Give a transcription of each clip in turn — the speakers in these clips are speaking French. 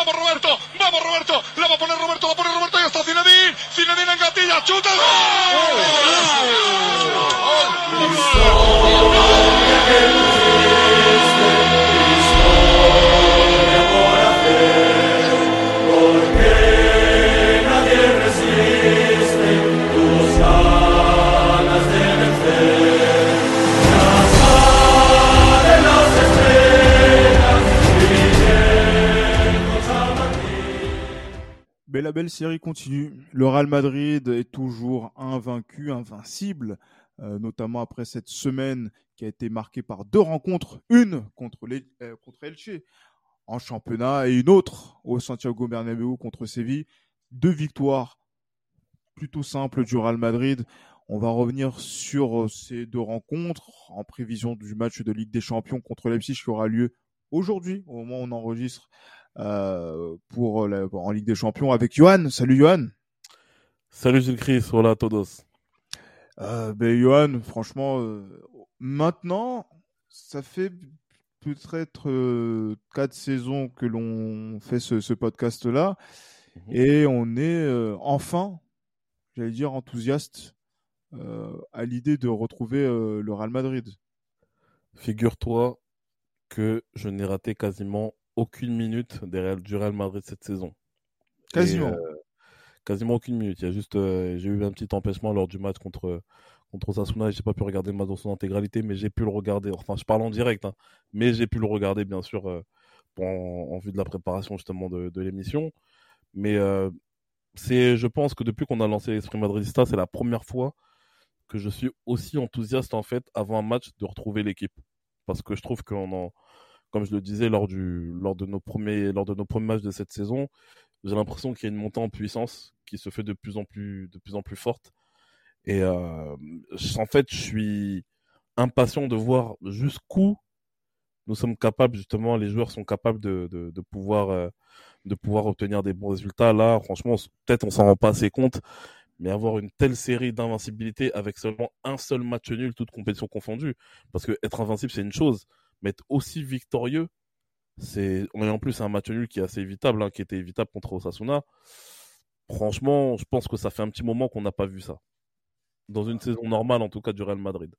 Vamos Roberto, vamos Roberto, la va a poner Roberto, la pone Roberto y está Zinedine, Zinedine en gatilla, chuta. Mais la belle série continue. Le Real Madrid est toujours invaincu, invincible, euh, notamment après cette semaine qui a été marquée par deux rencontres, une contre, les, euh, contre Elche en championnat et une autre au Santiago Bernabéu contre Séville. Deux victoires plutôt simples du Real Madrid. On va revenir sur ces deux rencontres en prévision du match de Ligue des Champions contre Leipzig qui aura lieu aujourd'hui, au moment où on enregistre euh, pour la, en Ligue des Champions avec Johan. Salut Johan. Salut Gilles Chris, voilà todos. Euh, ben Johan, franchement, euh, maintenant, ça fait peut-être euh, quatre saisons que l'on fait ce, ce podcast-là Mhm. et on est euh, enfin, j'allais dire, enthousiaste euh, à l'idée de retrouver euh, le Real Madrid. Figure-toi que je n'ai raté quasiment aucune minute des Real- du Real Madrid cette saison. Quasiment. Et, euh, quasiment aucune minute. Il y a juste, euh, j'ai eu un petit empêchement lors du match contre contre Osasuna et j'ai pas pu regarder le match dans son intégralité, mais j'ai pu le regarder. Enfin, je parle en direct, hein, mais j'ai pu le regarder bien sûr euh, pour- en, en vue de la préparation justement de, de l'émission. Mais c'est, je pense que depuis qu'on a lancé l'esprit madridista, c'est la première fois que je suis aussi enthousiaste en fait avant un match de retrouver l'équipe, parce que je trouve qu'on en comme je le disais lors de nos premiers matchs de cette saison, j'ai l'impression qu'il y a une montée en puissance qui se fait de plus en plus forte. Et euh, en fait, je suis impatient de voir jusqu'où nous sommes capables justement, les joueurs sont capables de euh, pouvoir obtenir des bons résultats. Là, franchement, peut-être on s'en rend pas assez compte, mais avoir une telle série d'invincibilité avec seulement un seul match nul, toute compétition confondue, parce que être invincible c'est une chose, mais être aussi victorieux, c'est et en plus c'est un match nul qui est assez évitable, hein, qui était évitable contre Osasuna. Franchement, je pense que ça fait un petit moment qu'on n'a pas vu ça. Dans une saison normale, en tout cas, du Real Madrid.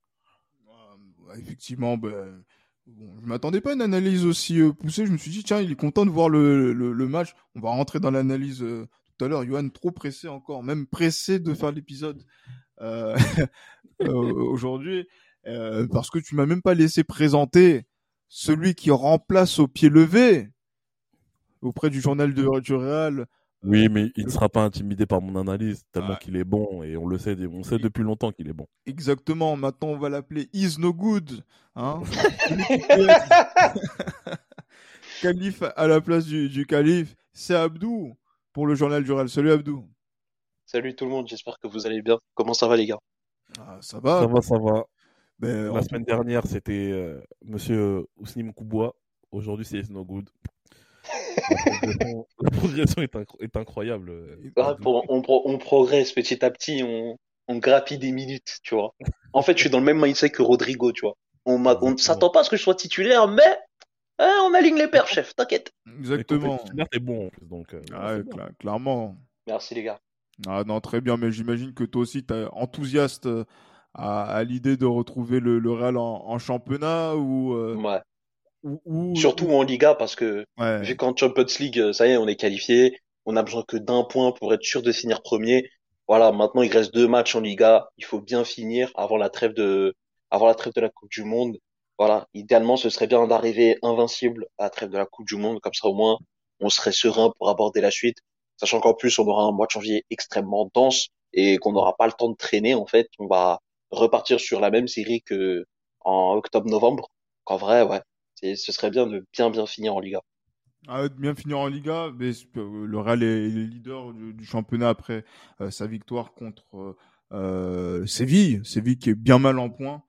Euh, effectivement, ben, bon, je m'attendais pas à une analyse aussi euh, poussée. Je me suis dit, tiens, il est content de voir le, le, le match. On va rentrer dans l'analyse euh, tout à l'heure. Johan, trop pressé encore, même pressé de faire l'épisode euh, euh, aujourd'hui, euh, parce que tu m'as même pas laissé présenter celui qui remplace au pied levé auprès du journal de, du Real. Oui, mais il ne sera pas intimidé par mon analyse, tellement qu'il est bon, et on le sait, on sait depuis longtemps qu'il est bon. Exactement. Maintenant, on va l'appeler Is No Good. Hein Calife à la place du, du calife, c'est Abdou pour le journal du Real. Salut Abdou. Salut tout le monde, j'espère que vous allez bien. Comment ça va les gars? Ah, ça va Ça va, ça va. Ben, La en- semaine dernière, c'était euh, Monsieur Ousnim Kouboua. Aujourd'hui, c'est No Good. La progression, est, incro- est incroyable. euh, Ah, pour- on, pro- on progresse petit à petit, on, on grappille des minutes, tu vois. En fait, je suis dans le même mindset que Rodrigo, tu vois. On ne s'attend pas à ce que je sois titulaire, mais eh, on aligne les paires, chef, t'inquiète. Exactement. T'es t'es bon en plus. Donc, euh, Ah, c'est bien. cla- clairement. Merci les gars. Ah non, très bien, mais j'imagine que toi aussi, tu es enthousiaste euh, à, à l'idée de retrouver le, le Real en, en championnat ou, euh, Ouais. ou, ou- Surtout en Liga, parce que Ouais. vu qu'en Champions League, euh, ça y est, on est qualifié, on a besoin que d'un point pour être sûr de finir premier. Voilà, maintenant il reste deux matchs en Liga, il faut bien finir avant la trêve de, avant la trêve de la Coupe du Monde. Voilà, idéalement, ce serait bien d'arriver invincible à la trêve de la Coupe du Monde, comme ça au moins on serait serein pour aborder la suite, sachant qu'en plus on aura un mois de janvier extrêmement dense et qu'on n'aura pas le temps de traîner en fait, on va repartir sur la même série que en octobre-novembre. Qu'en vrai, ouais, ce serait bien de bien bien finir en Liga. Ah, de bien finir en Liga, mais euh, le Real est, est leader du, du championnat après euh, sa victoire contre euh, Séville. Séville qui est bien mal en point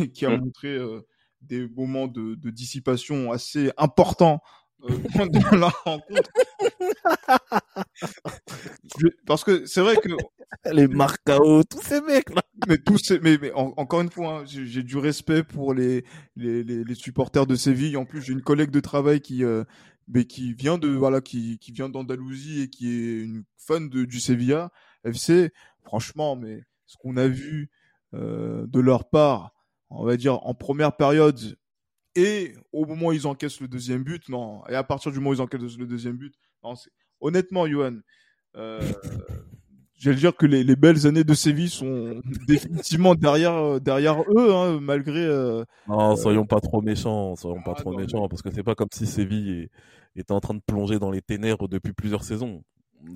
et qui a Mm. montré euh, des moments de, de dissipation assez importants euh, dans la rencontre. Je- Parce que c'est vrai que Les Marcao, tous ces mecs là. mais tous ces- mais, mais en- encore une fois, hein, j'ai j'ai du respect pour les, les, les, les supporters de Séville. En plus, j'ai une collègue de travail qui, euh, mais qui vient de voilà, qui, qui vient d'Andalousie et qui est une fan de, du Sevilla FC. Franchement, mais ce qu'on a vu euh, de leur part, on va dire en première période et au moment où ils encaissent le deuxième but, non. Et à partir du moment où ils encaissent le deuxième but, non. Honnêtement, Johan, euh, j'allais dire que les, les, belles années de Séville sont définitivement derrière euh, derrière eux, hein, malgré. Euh, non, soyons pas trop méchants, soyons pas ah, trop méchants, parce que c'est pas comme si Séville était en train de plonger dans les ténèbres depuis plusieurs saisons.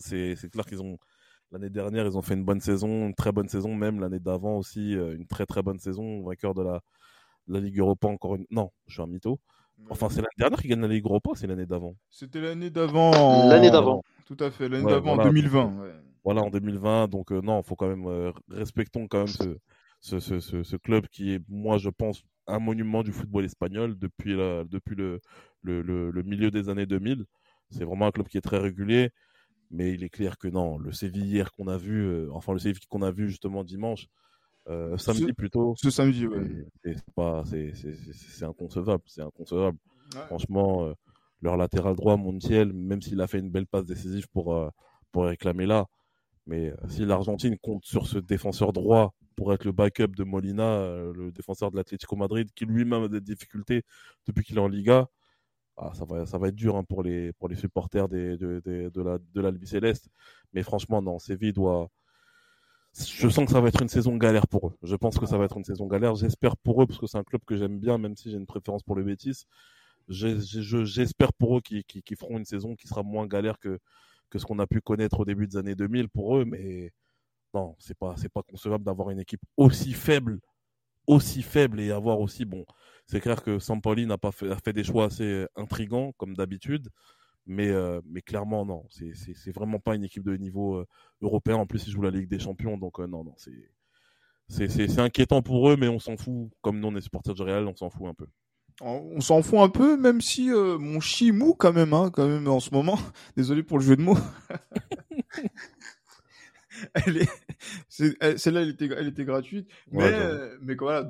C'est clair qu'ils ont l'année dernière, ils ont fait une bonne saison, une très bonne saison, même l'année d'avant aussi, euh, une très très bonne saison, vainqueur de la, la Ligue Europa encore une. Non, je suis un mytho. Enfin, c'est l'année dernière qu'ils gagnent la Ligue Europa, c'est l'année d'avant. C'était l'année d'avant. L'année d'avant. Tout à fait, l'année d'avant, en 2020. Ouais voilà, en 2020. Donc, euh, non, il faut quand même, euh, respectons quand même ce, ce, ce, ce, club qui est, moi, je pense, un monument du football espagnol depuis, la, depuis le, le, le, milieu des années 2000. C'est vraiment un club qui est très régulier. Mais il est clair que non, le Séville hier qu'on a vu, euh, enfin le Séville qu'on a vu justement dimanche, samedi plutôt. Ce samedi, oui. C'est inconcevable, c'est inconcevable. Franchement, leur latéral droit, Montiel, même s'il a fait une belle passe décisive pour, pour réclamer là, mais euh, si l'Argentine compte sur ce défenseur droit pour être le backup de Molina, euh, le défenseur de l'Atlético Madrid, qui lui-même a des difficultés depuis qu'il est en Liga, ah, ça, va, ça va être dur hein, pour, les, pour les supporters des, de, de, de, la, de l'Albi Céleste. Mais franchement, non, Séville doit. Je sens que ça va être une saison galère pour eux. Je pense que ça va être une saison galère. J'espère pour eux, parce que c'est un club que j'aime bien, même si j'ai une préférence pour le Betis. J'espère pour eux qu'ils feront une saison qui sera moins galère que, ce qu'on a pu connaître au début des années 2000 pour eux, mais non, c'est pas pas concevable d'avoir une équipe aussi faible, aussi faible et avoir aussi bon. C'est clair que Sampoli n'a pas fait, fait des choix assez intrigants comme d'habitude, mais euh, mais clairement non, c'est c'est vraiment pas une équipe de niveau euh, européen. En plus, ils jouent la Ligue des Champions, donc euh, non non c'est c'est inquiétant pour eux, mais on s'en fout. Comme nous, on est supporters du Real, on s'en fout un peu on s'en fout un peu, même si euh, mon chi mou quand même, hein, quand même en ce moment. Désolé pour le jeu de mots. elle est, celle-là, elle était, elle était gratuite, mais, mais voilà,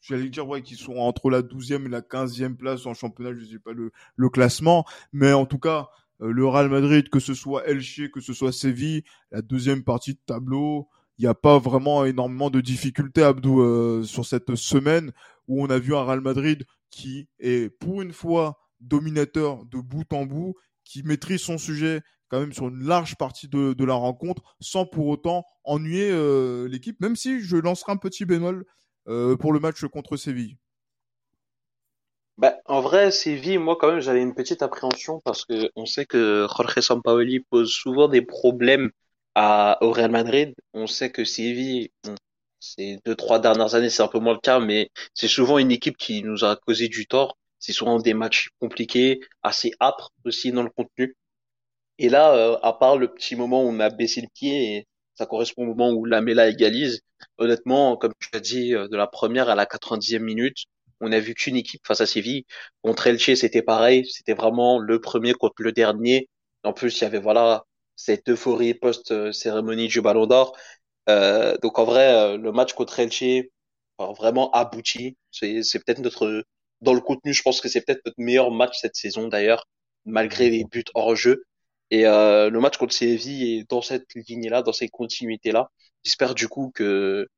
j'allais dire ouais qu'ils sont entre la 12e et la 15e place en championnat, je sais pas le, le classement, mais en tout cas, euh, le Real Madrid, que ce soit Elche, que ce soit Séville, la deuxième partie de tableau, il n'y a pas vraiment énormément de difficultés, Abdou, euh, sur cette semaine où on a vu un Real Madrid qui est pour une fois dominateur de bout en bout, qui maîtrise son sujet quand même sur une large partie de, de la rencontre, sans pour autant ennuyer euh, l'équipe, même si je lancerai un petit bémol euh, pour le match contre Séville. Bah, en vrai, Séville, moi quand même, j'avais une petite appréhension parce que on sait que Jorge Sampaoli pose souvent des problèmes à, au Real Madrid. On sait que Séville, ces deux, trois dernières années, c'est un peu moins le cas, mais c'est souvent une équipe qui nous a causé du tort. C'est souvent des matchs compliqués, assez âpres aussi dans le contenu. Et là, euh, à part le petit moment où on a baissé le pied, et ça correspond au moment où Lamela égalise, honnêtement, comme tu as dit, euh, de la première à la 90e minute, on a vu qu'une équipe face à Séville. Contre Elche, c'était pareil. C'était vraiment le premier contre le dernier. En plus, il y avait voilà cette euphorie post-cérémonie du Ballon d'Or. Euh, donc en vrai, euh, le match contre Elche, vraiment abouti. C'est, c'est peut-être notre, dans le contenu, je pense que c'est peut-être notre meilleur match cette saison d'ailleurs, malgré les buts hors jeu. Et euh, le match contre Séville est dans cette lignée-là, dans cette continuité-là. J'espère du coup que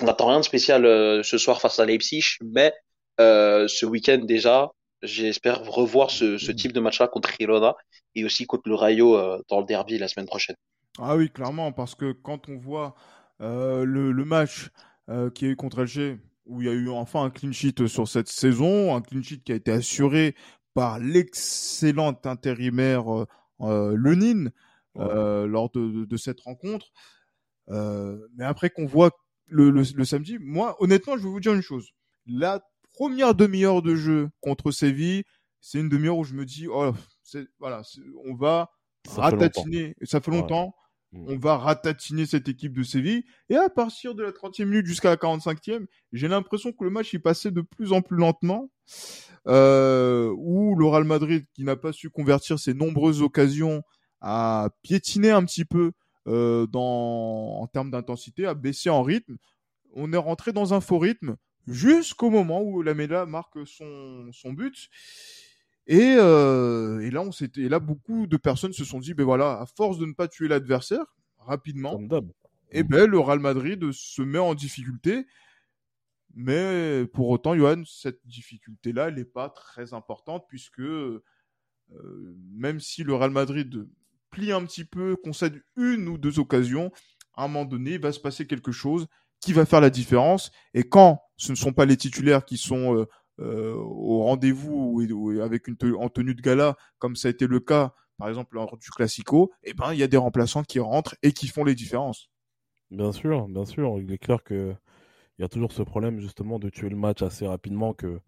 on n'attend rien de spécial euh, ce soir face à Leipzig, mais euh, ce week-end déjà, j'espère revoir ce, type de match-là contre Girona et aussi contre le Rayo dans le derby la semaine prochaine. Ah oui, clairement, parce que quand on voit le, match qui est eu contre LG, où il y a eu enfin un clean sheet sur cette saison, un clean sheet qui a été assuré par l'excellent intérimaire Lenin euh, lors de, de, cette rencontre. mais après qu'on voit le, le, le, samedi, moi, honnêtement, je vais vous dire une chose. La première demi-heure de jeu contre Séville, c'est une demi-heure où je me dis, oh, voilà, on va ça ratatiner, ça fait longtemps. On va ratatiner cette équipe de Séville. Et à partir de la 30e minute jusqu'à la 45e, j'ai l'impression que le match est passé de plus en plus lentement. Euh, où le Madrid, qui n'a pas su convertir ses nombreuses occasions, a piétiné un petit peu euh, dans, en termes d'intensité, a baissé en rythme. On est rentré dans un faux rythme jusqu'au moment où Lamela marque son, son but. Et, euh, et là, on s'était, et là, beaucoup de personnes se sont dit, ben voilà, à force de ne pas tuer l'adversaire rapidement, d'hab. et ben le Real Madrid se met en difficulté. Mais pour autant, Johan, cette difficulté-là, elle n'est pas très importante puisque euh, même si le Real Madrid plie un petit peu, concède une ou deux occasions, à un moment donné, il va se passer quelque chose qui va faire la différence. Et quand ce ne sont pas les titulaires qui sont euh, au rendez-vous ou, ou avec une en tenue de gala, comme ça a été le cas, par exemple, lors du Classico, eh ben, il y a des remplaçants qui rentrent et qui font les différences. Bien sûr, bien sûr. Il est clair que il y a toujours ce problème justement de tuer le match assez rapidement que,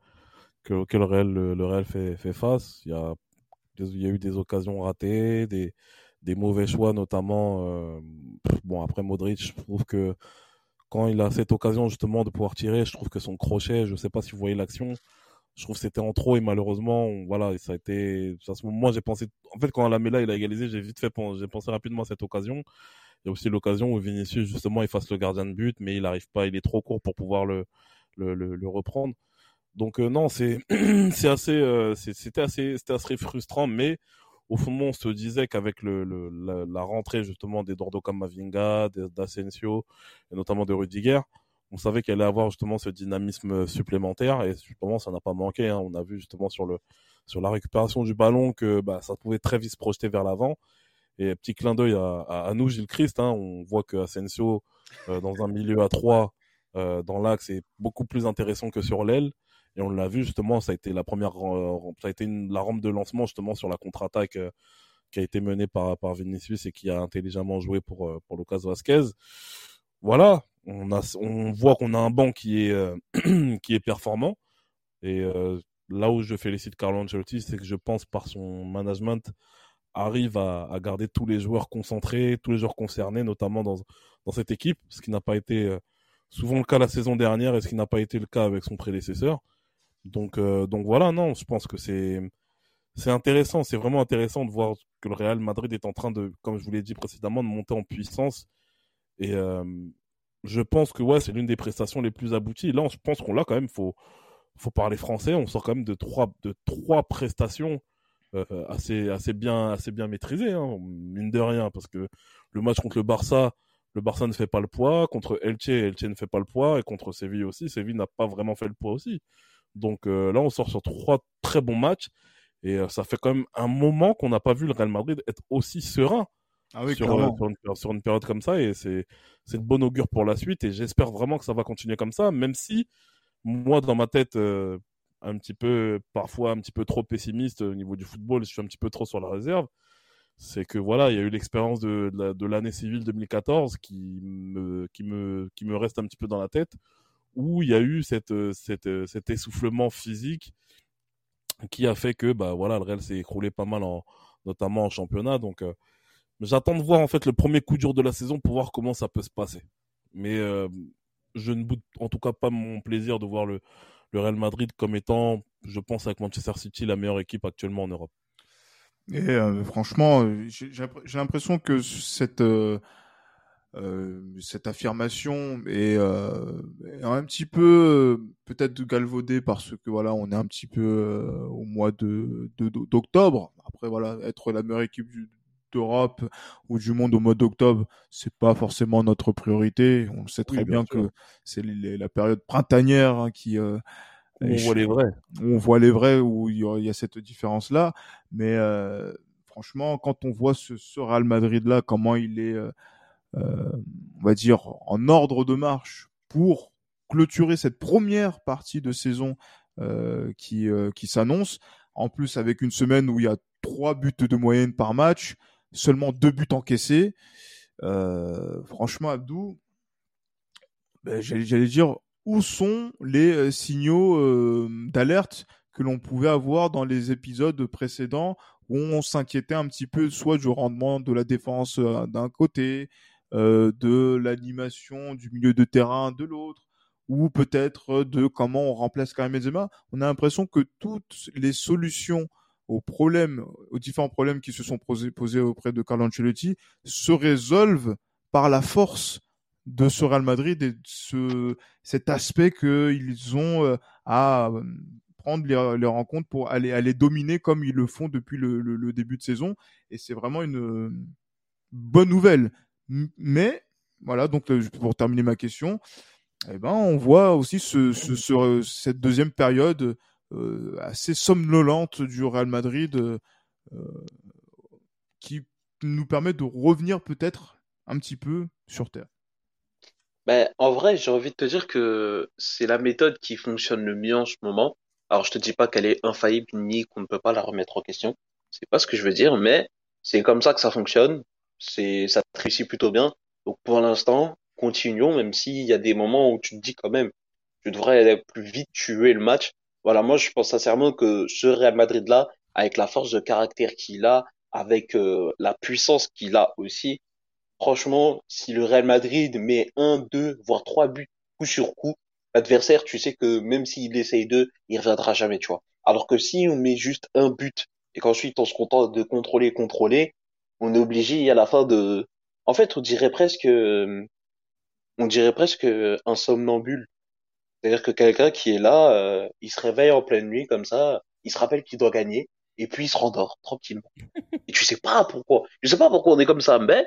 que auquel le Real, le, Real fait, face. Il y a, il y a eu des occasions ratées, des, des mauvais choix, notamment. euh, bon, après Modric, je trouve que quand il a cette occasion justement de pouvoir tirer, je trouve que son crochet, je ne sais pas si vous voyez l'action, je trouve que c'était en trop et malheureusement, voilà, ça a été. À ce moment, j'ai pensé. En fait, quand Lamela il a égalisé, j'ai vite fait, j'ai pensé rapidement à cette occasion. Il y a aussi l'occasion où Vinicius justement efface le gardien de but, mais il n'arrive pas, il est trop court pour pouvoir le reprendre. Donc euh, non, c'est assez, euh, c'était assez, c'était assez frustrant, mais au fond, on se disait qu'avec le, le la, la rentrée justement d'Eduardo Camavinga, de- d'Asensio et notamment de Rudiger, on savait qu'il allait avoir justement ce dynamisme supplémentaire et justement ça n'a pas manqué. hein. On a vu justement sur le sur la récupération du ballon que bah, ça pouvait très vite se projeter vers l'avant. Et petit clin d'œil à, à, nous, Gilles Christ, hein, on voit que Asensio, euh, dans un milieu à 3, euh, dans l'axe, est beaucoup plus intéressant que sur l'aile. Et on l'a vu justement, ça a été la première, ça a été une- la rampe de lancement justement sur la contre-attaque euh, qui a été menée par, par Vinicius et qui a intelligemment joué pour, euh, pour Lucas Vasquez. Voilà, on, a, on voit qu'on a un banc qui est, euh, qui est performant. Et euh, là où je félicite Carlo Ancelotti, c'est que je pense par son management arrive à, à garder tous les joueurs concentrés, tous les joueurs concernés, notamment dans, dans cette équipe, ce qui n'a pas été souvent le cas la saison dernière et ce qui n'a pas été le cas avec son prédécesseur. Donc, euh, donc voilà, non, je pense que c'est c'est intéressant, c'est vraiment intéressant de voir que le Real Madrid est en train de, comme je vous l'ai dit précédemment, de monter en puissance. Et euh, je pense que ouais, c'est l'une des prestations les plus abouties. Là, je pense qu'on l'a quand même. Faut faut parler français. On sort quand même de trois de trois prestations euh, assez assez bien assez bien maîtrisées, hein, mine de rien, parce que le match contre le Barça, le Barça ne fait pas le poids. Contre Elche, Elche ne fait pas le poids. Et contre Séville aussi, Séville n'a pas vraiment fait le poids aussi. Donc euh, là, on sort sur trois très bons matchs. Et euh, ça fait quand même un moment qu'on n'a pas vu le Real Madrid être aussi serein Ah oui, sur, euh, sur, une, sur, une, période comme ça. Et c'est de bon augure pour la suite. Et j'espère vraiment que ça va continuer comme ça, même si moi, dans ma tête, euh, un petit peu, parfois un petit peu trop pessimiste au niveau du football, je suis un petit peu trop sur la réserve. C'est que voilà, il y a eu l'expérience de, de l'année civile 2014 qui me, qui, me, qui me reste un petit peu dans la tête, où il y a eu cette, cette, cet essoufflement physique qui a fait que bah voilà le Real s'est écroulé pas mal en notamment en championnat. Donc euh, j'attends de voir en fait le premier coup dur de la saison pour voir comment ça peut se passer. Mais euh, je ne boude en tout cas pas mon plaisir de voir le, le Real Madrid comme étant je pense avec Manchester City la meilleure équipe actuellement en Europe. Et euh, franchement j'ai l'impression que cette euh, cette affirmation est, euh, est, un petit peu euh, peut-être galvaudée parce que voilà on est un petit peu euh, au mois de d'octobre. Après voilà être la meilleure équipe d'Europe ou du monde au mois d'octobre c'est pas forcément notre priorité. On sait très oui, bien, bien que c'est la période printanière hein, qui où on voit les vrais. où on voit les vrais où il y y a cette différence là mais franchement quand on voit ce, ce Real Madrid là comment il est euh, on va dire, en ordre de marche pour clôturer cette première partie de saison euh, qui, euh, qui s'annonce. En plus, avec une semaine où il y a trois buts de moyenne par match, seulement deux buts encaissés. Euh, franchement, Abdou, ben, j'allais dire, où sont les signaux euh, d'alerte que l'on pouvait avoir dans les épisodes précédents où on s'inquiétait un petit peu soit du rendement de la défense euh, d'un côté, euh, de l'animation du milieu de terrain de l'autre, ou peut-être de comment on remplace Karim Benzema. On a l'impression que toutes les solutions aux problèmes, aux différents problèmes qui se sont posés, auprès de Carlo Ancelotti se résolvent par la force de ce Real Madrid et ce, cet aspect qu'ils ont euh, à prendre les, les, rencontres pour aller aller dominer comme ils le font depuis le début de saison. Et c'est vraiment une bonne nouvelle. Mais voilà, donc pour terminer ma question, eh ben on voit aussi ce cette deuxième période euh, assez somnolente du Real Madrid euh, qui nous permet de revenir peut-être un petit peu sur terre. Ben, en vrai, j'ai envie de te dire que c'est la méthode qui fonctionne le mieux en ce moment. Alors, je te dis pas qu'elle est infaillible ni qu'on ne peut pas la remettre en question. C'est pas ce que je veux dire, mais c'est comme ça que ça fonctionne. C'est, ça réussit plutôt bien. Donc, pour l'instant, continuons, même s'il y a des moments où tu te dis quand même, tu devrais aller plus vite tuer le match. Voilà, moi, je pense sincèrement que ce Real Madrid-là, avec la force de caractère qu'il a, avec euh, la puissance qu'il a aussi, franchement, si le Real Madrid met un, deux, voire trois buts coup sur coup, l'adversaire, tu sais que même s'il essaye deux, il reviendra jamais, tu vois. Alors que si on met juste un but et qu'ensuite on se contente de contrôler, contrôler, on est obligé à la fin de, en fait, on dirait presque, on dirait presque un somnambule. C'est-à-dire que quelqu'un qui est là, euh, il se réveille en pleine nuit comme ça, il se rappelle qu'il doit gagner et puis il se rendort tranquillement. Et tu sais pas pourquoi. Je sais pas pourquoi on est comme ça, mais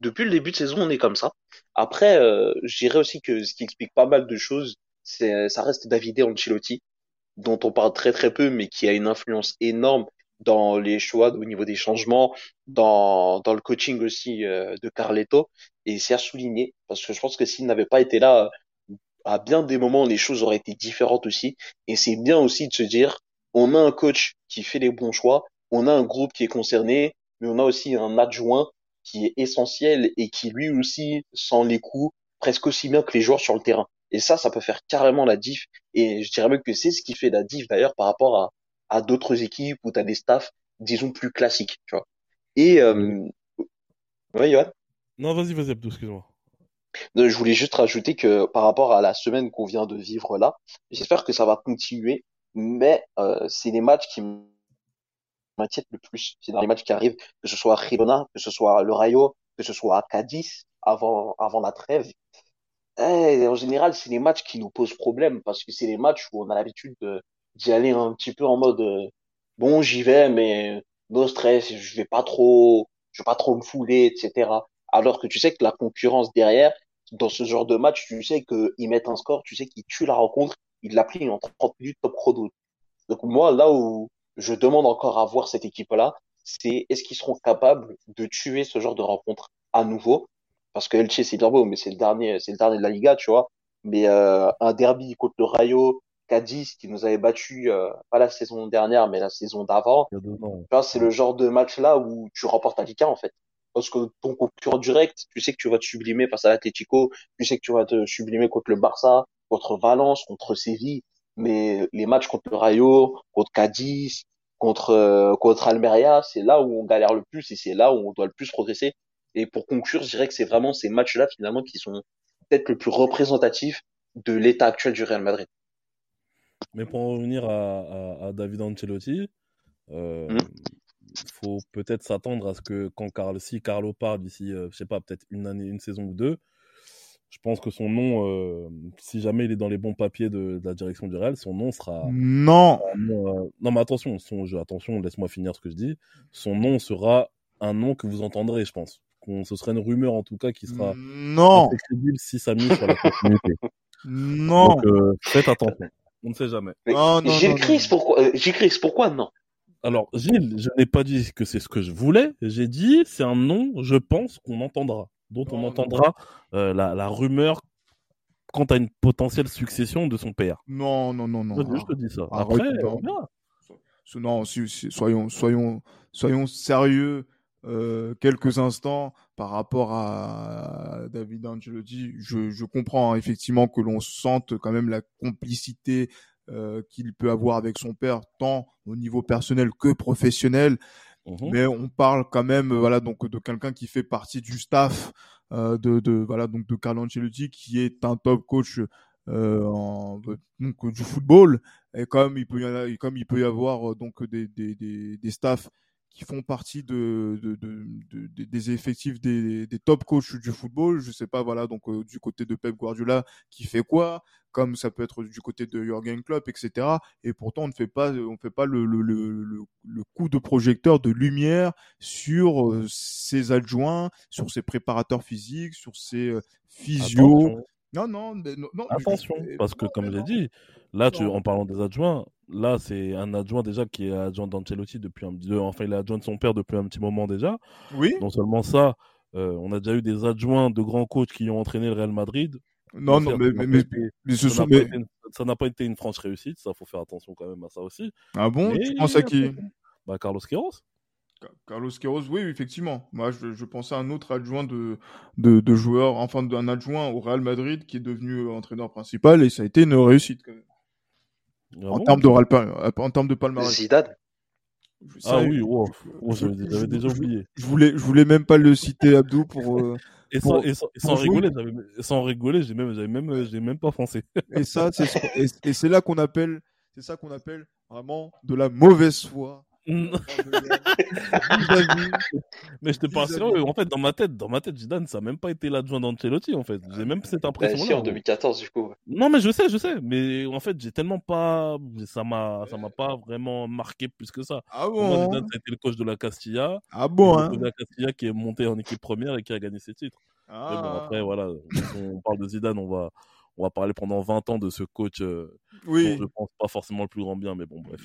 depuis le début de saison, on est comme ça. Après, euh, je dirais aussi que ce qui explique pas mal de choses, c'est ça reste Davide Ancelotti, dont on parle très très peu, mais qui a une influence énorme dans les choix au niveau des changements, dans, dans le coaching aussi euh, de Carletto. Et c'est à souligner, parce que je pense que s'il n'avait pas été là, à bien des moments, les choses auraient été différentes aussi. Et c'est bien aussi de se dire, on a un coach qui fait les bons choix, on a un groupe qui est concerné, mais on a aussi un adjoint qui est essentiel et qui lui aussi sent les coups presque aussi bien que les joueurs sur le terrain. Et ça, ça peut faire carrément la diff. Et je dirais même que c'est ce qui fait la diff d'ailleurs par rapport à, à d'autres équipes où tu as des staffs, disons, plus classiques. Tu vois. Et... Euh... Ouais, Non, vas-y, vas-y, Abdou, excuse-moi. Je voulais juste rajouter que par rapport à la semaine qu'on vient de vivre là, j'espère que ça va continuer, mais euh, c'est les matchs qui m'inquiète le plus. C'est dans les matchs qui arrivent, que ce soit à Girona, que ce soit le Rayo, que ce soit à Cadiz avant, avant la trêve. Eh, en général, c'est les matchs qui nous posent problème parce que c'est les matchs où on a l'habitude d'y aller un petit peu en mode euh, bon, j'y vais, mais no stress, je vais pas trop, je vais pas trop me fouler, etc. Alors que tu sais que la concurrence derrière, dans ce genre de match, tu sais qu'ils mettent un score, tu sais qu'ils tuent la rencontre, ils l'appliquent en 30 minutes top chrono. Donc moi, là où je demande encore à voir cette équipe-là, c'est est-ce qu'ils seront capables de tuer ce genre de rencontre à nouveau? Parce que Elche, c'est beau, mais c'est le dernier, c'est le dernier de la Liga, tu vois. Mais euh, un derby contre le Rayo, Cadiz, qui nous avait battu euh, pas la saison dernière, mais la saison d'avant. C'est le genre de match-là où tu remportes la Liga, en fait. Parce que ton concurrent direct, tu sais que tu vas te sublimer face à l'Atlético, tu sais que tu vas te sublimer contre le Barça, contre Valence, contre Séville mais les matchs contre le Rayo, contre Cadiz, contre euh, contre Almeria, c'est là où on galère le plus et c'est là où on doit le plus progresser. Et pour conclure, je dirais que c'est vraiment ces matchs-là finalement qui sont peut-être le plus représentatifs de l'état actuel du Real Madrid. Mais pour en revenir à, à, à David Ancelotti, euh, mmh. faut peut-être s'attendre à ce que quand Carl, si Carlo part d'ici, euh, je sais pas, peut-être une année, une saison ou deux, je pense que son nom, euh, si jamais il est dans les bons papiers de, de la direction du Real, son nom sera. Non. Euh, non, mais attention, son, attention, laisse-moi finir ce que je dis. Son nom sera un nom que vous entendrez, je pense. Ce serait une rumeur en tout cas qui sera non crédible si ça mise sur la continuité. non. Donc euh, faites attention. On ne sait jamais. Non, non, Gilles Chris, pourquoi euh, Gilles Chris, pourquoi non? Alors Gilles, je n'ai pas dit que c'est ce que je voulais. J'ai dit c'est un nom, je pense qu'on entendra dont on entendra euh, la, la, rumeur quant à une potentielle succession de son père. Non, non, non, non. Je, te dis ça. Après, non, non si, si, soyons, soyons, soyons sérieux euh, quelques instants par rapport à David Angelotti. Je, je comprends hein, effectivement que l'on sente quand même la complicité euh, qu'il peut avoir avec son père, tant au niveau personnel que professionnel. Mmh Mais on parle quand même, euh, voilà, donc de quelqu'un qui fait partie du staff euh, de, de, voilà, donc de Carlo Ancelotti, qui est un top coach euh, en, donc, du football. Et comme il peut y avoir, comme il peut y avoir donc des, des, des, des staffs qui font partie de, de, de, de des effectifs des, des, top coachs du football. Je sais pas, voilà, donc euh, du côté de Pep Guardiola, qui fait quoi Comme ça peut être du côté de Jürgen Klopp, etc. Et pourtant, on ne fait pas, on fait pas le, le, le, le coup de projecteur de lumière sur euh, ses adjoints, sur ses préparateurs physiques, sur ses euh, physios. Non, non, non, non, Attention, parce que comme j'ai dit, là, tu, en parlant des adjoints, là, c'est un adjoint déjà qui est adjoint d'Ancelotti depuis un petit Enfin, il est adjoint de son père depuis un petit moment déjà. Oui. Non seulement ça, euh, on a déjà eu des adjoints de grands coachs qui ont entraîné le Real Madrid. Non, non, mais, mais, mais, ce ça sont. Ça n'a pas été une franche réussite, ça, faut faire attention quand même à ça aussi. Ah bon? Tu penses à qui? Bah, Carlos Queiroz. Carlos Queiroz, oui, effectivement. Moi, je, je, pensais à un autre adjoint de, de, de joueur, enfin d'un adjoint au Real Madrid qui est devenu entraîneur principal et ça a été une réussite quand même. Ah en, bon termes de, en termes de palmarès. Zidane. Ah oui, wow. oh, j'avais déjà oublié. Je voulais, je voulais même pas le citer, Abdou, pour. Euh, et, sans, pour, et, sans, et sans rigoler, sans rigoler, j'ai même, j'avais même, j'ai même pas foncé. et ça, c'est, et, c'est là qu'on appelle, c'est ça qu'on appelle vraiment de la mauvaise foi mais je te parle sérieux. En fait, dans ma tête, dans ma tête, Zidane, ça n'a même pas été l'adjoint d'Ancelotti. En fait, j'ai même cette impression. Bah, si, en 2014, du coup. Non, mais je sais, je sais. Mais en fait, j'ai tellement pas, ça m'a, ça m'a pas vraiment marqué plus que ça. Ah bon Moi, Zidane, ça a été le coach de la Castilla. Ah bon hein de la Castilla qui est monté en équipe première et qui a gagné ses titres. Ah. Mais bon, après, voilà, on parle de Zidane, on va, on va parler pendant 20 ans de ce coach. Euh, Oui. dont je pense pas forcément le plus grand bien, mais bon, bref.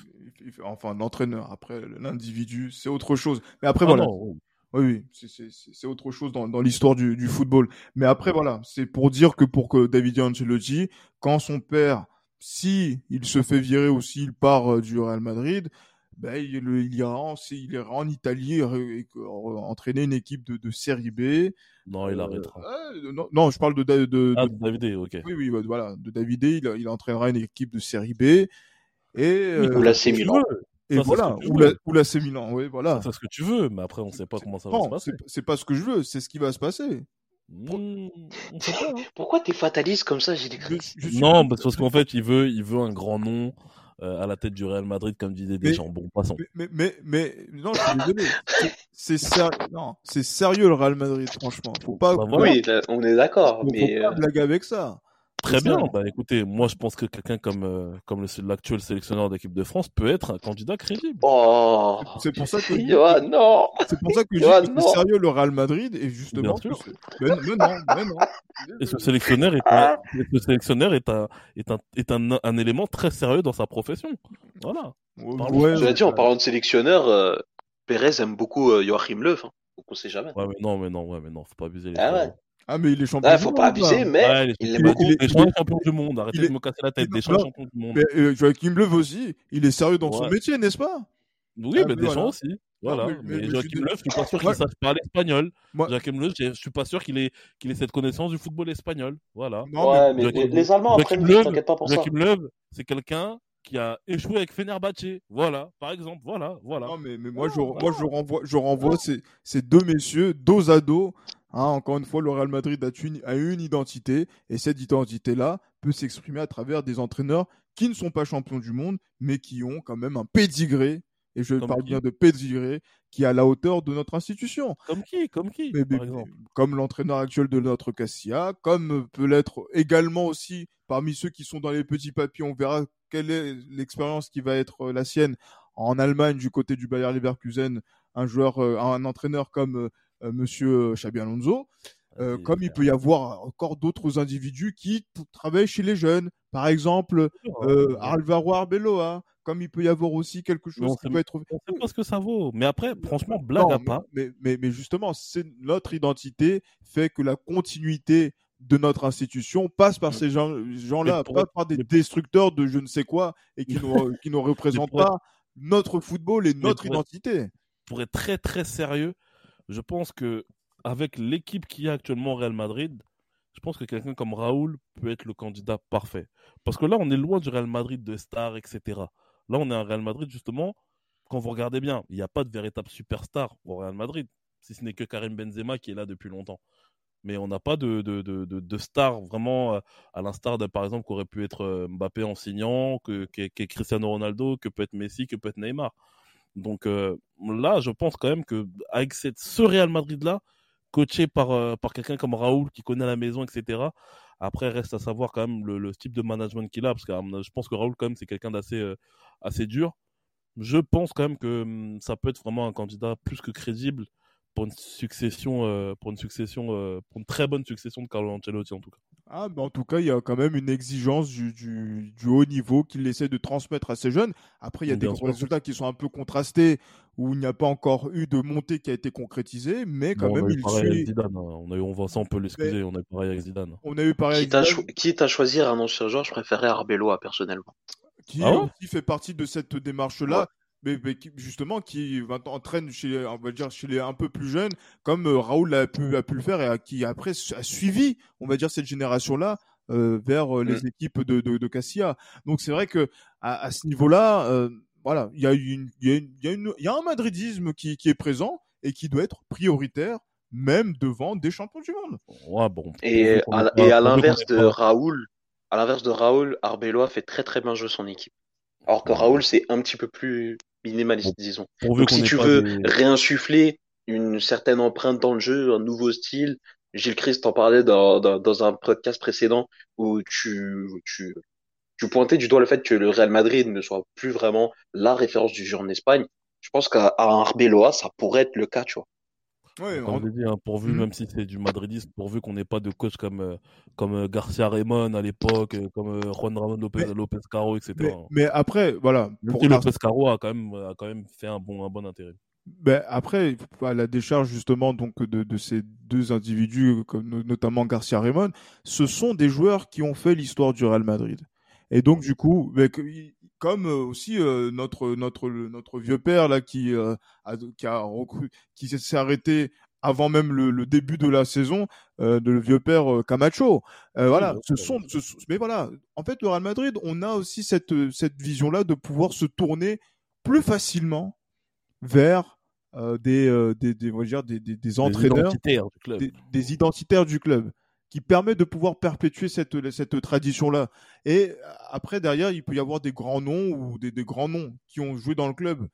Enfin, l'entraîneur. Après, l'individu, c'est autre chose. Mais après, Ah voilà. non, oui. Oui, oui, c'est autre chose dans, dans l'histoire du, du football. Mais après, voilà, c'est pour dire que pour que David Ancelotti, quand son père, si il se fait virer ou s'il part euh, du Real Madrid, ben, il, il ira en, il ira en Italie euh, et, entraîner une équipe de, de série B. Non, il arrêtera. Euh, non, non, je parle de, de, de, Ah, de- David, ok. oui, oui, bah, voilà, de David il, il entraînera une équipe de série B. Et, euh, Ou la Milan. et ça, voilà, ou la, ou la C Milan, oui, voilà. C'est ce que tu veux, mais après, on sait pas comment ça va se Non, passer. c'est c'est pas ce que je veux, c'est ce qui va se passer. Mmh, on sait pas. hein. Pourquoi t'es fataliste comme ça, j'ai des Je- je suis- Non, parce parce qu'en fait, il veut, il veut un grand nom euh, à la tête du Real Madrid, comme disait Deschamps. Bon, passons. Mais, mais, mais, mais- non, je suis désolé. C'est- sérieux, non, c'est sérieux le Real Madrid, franchement. Faut pas, Bah, faut voilà. Oui, là, on est d'accord, faut mais pas euh, blaguer avec ça. Très bien. Bah, écoutez, moi, je pense que quelqu'un comme, euh, comme l'actuel sélectionneur d'équipe de France peut être un candidat crédible. oh, C'est pour ça que, non. c'est pour ça que je c'est sérieux le Real Madrid et justement. Bien sûr. que Mais, mais non, mais non. Et ce sélectionneur est un, et ce sélectionneur est un, est un, est un, un élément très sérieux dans sa profession. Voilà. Ouais, Je l'ai dit, en parlant de sélectionneur, euh, Pérez aime beaucoup euh, Joachim Löw. Hein. Donc on sait jamais. Ouais, mais non, mais non, ouais, mais non, faut pas abuser les Ah ouais. Ah, mais il est champion. Ah, du faut monde, pas abuser, là. mais Ouais, il est- beaucoup. il est- Les champions champions du monde. Arrêtez il est- de me casser la tête. il- Des non, champions du monde. Mais euh, Joachim Löw aussi, il est sérieux dans son Ouais. métier, n'est-ce pas? Oui, Ah, mais mais Deschamps voilà. aussi. Voilà. mais- mais, mais- Joachim suis Löw, je suis pas sûr qu'il sache parler espagnol. Moi- Joachim Löw, je suis pas sûr qu'il ait, qu'il ait cette connaissance du football espagnol. Voilà. Non, ouais, mais Joachim- les, Allemands Joachim apprennent vite, t'inquiète pas pour ça. Joachim Löw, c'est quelqu'un qui a échoué avec Fenerbahce. Voilà, par exemple. Voilà, voilà. Non, mais, mais moi, je, Voilà. moi je renvoie, je renvoie ces, ces deux messieurs dos à dos. Hein, encore une fois, le Real Madrid a une, a une identité et cette identité-là peut s'exprimer à travers des entraîneurs qui ne sont pas champions du monde, mais qui ont quand même un pédigré, et je Comme parle bien de pédigré, qui est à la hauteur de notre institution. Comme qui? Comme qui Mais- mais- Par exemple? comme l'entraîneur actuel de notre Cassia, comme peut l'être également aussi parmi ceux qui sont dans les petits papiers. On verra quelle est l'expérience qui va être euh, la sienne en Allemagne du côté du Bayer Leverkusen, un joueur, euh, un entraîneur comme euh, Monsieur Xabi Alonso. Euh, comme il peut y avoir encore d'autres individus qui travaillent chez les jeunes, par exemple Sûr, euh, hein. Alvaro Arbeloa, comme il peut y avoir aussi quelque chose qui peut être On sait pas ce que ça vaut. Mais après, franchement, blague non, à mais- part. Mais, mais, mais justement, c'est notre identité fait que la continuité de notre institution passe par ces gens- gens-là, pas être- par des destructeurs de je ne sais quoi et qui ne, qui ne représentent être- pas notre football et notre pour être- identité. pour être très très sérieux, je pense que avec l'équipe qui a actuellement au Real Madrid, je pense que quelqu'un comme Raoul peut être le candidat parfait. Parce que là, on est loin du Real Madrid de stars, etc. Là, on est un Real Madrid, justement, quand vous regardez bien, il n'y a pas de véritable superstar au Real Madrid, si ce n'est que Karim Benzema qui est là depuis longtemps. Mais on n'a pas de, de, de, de, de star vraiment, euh, à l'instar de, par exemple, qu'aurait pu être euh, Mbappé en signant, que, que, que Cristiano Ronaldo, que peut être Messi, que peut être Neymar. Donc euh, là, je pense quand même que avec cette, ce Real Madrid là, coaché par euh, par quelqu'un comme Raoul qui connaît la maison, etc. Après, reste à savoir quand même le, le type de management qu'il a, parce que je pense que Raoul quand même c'est quelqu'un d'assez euh, assez dur. Je pense quand même que hum, ça peut être vraiment un candidat plus que crédible pour une succession, euh, pour une succession, euh, pour une très bonne succession de Carlo Ancelotti en tout cas. Ah, mais en tout cas, il y a quand même une exigence du, du, du haut niveau qu'il essaie de transmettre à ses jeunes. Après, il y a Bien des sûr. résultats qui sont un peu contrastés, où il n'y a pas encore eu de montée qui a été concrétisée, mais quand Bon, on même, a eu il pareil avec suit. Zidane. hein. On a eu, on voit ça, on peut l'excuser. On a eu pareil avec Zidane. On a eu pareil Quitte à, avec cho- Zidane, quitte à choisir un ancien joueur, je préférerais Arbeloa personnellement. qui Ah ouais? aussi fait partie de cette démarche-là. Ouais. Mais, mais qui- justement, qui maintenant entraîne chez, les- on va dire, chez les un peu plus jeunes, comme euh, Raoul a pu, a pu le faire et a- qui après a suivi, on va dire, cette génération-là euh, vers euh, les équipes de, de, de Cassia. Donc c'est vrai que à, à ce niveau-là, euh, voilà, il y a une, il y a une, il y a une, il y a un madridisme qui, qui est présent et qui doit être prioritaire, même devant des champions du monde. Ouais, bon. Et à, et l'inverse de Raoul, à l'inverse de Raoul, Arbeloa fait très très bien jouer son équipe. Alors que. Raoul, c'est un petit peu plus minimaliste, disons. Donc si tu veux des- réinsuffler une certaine empreinte dans le jeu, un nouveau style, Gilles Christ en parlait dans, dans, dans un podcast précédent où tu, tu, tu pointais du doigt le fait que le Real Madrid ne soit plus vraiment la référence du jeu en Espagne. Je pense qu'à Arbeloa, ça pourrait être le cas, tu vois. Ouais, Comme l'ai dit, hein, pourvu, Mhm. même si c'est du madridisme, pourvu qu'on n'ait pas de coach comme, euh, comme euh, Garcia Raymond à l'époque, euh, comme Juan Ramon Lopez, Mais- Lopez Caro, etc. mais, hein. mais après, voilà, pour Lopez Caro a quand même, a quand même fait un bon, un bon intérêt. Ben, après, à la décharge justement donc de, de ces deux individus, comme no- notamment Garcia Raymond, ce sont des joueurs qui ont fait l'histoire du Real Madrid. Et donc du coup, ben, comme aussi euh, notre notre notre vieux père là qui euh, a, qui a recru- qui s'est arrêté avant même le, le début de la saison euh, de le vieux père Camacho. Euh, voilà, ce sont, ce mais voilà, en fait le Real Madrid, on a aussi cette cette vision là de pouvoir se tourner plus facilement vers euh, des, euh, des, des, on va dire des, des, des entraîneurs, identitaires du club. des identitaires du club, qui permet de pouvoir perpétuer cette, cette tradition-là. Et après, derrière, il peut y avoir des grands noms ou des, des grands noms qui ont joué dans le club.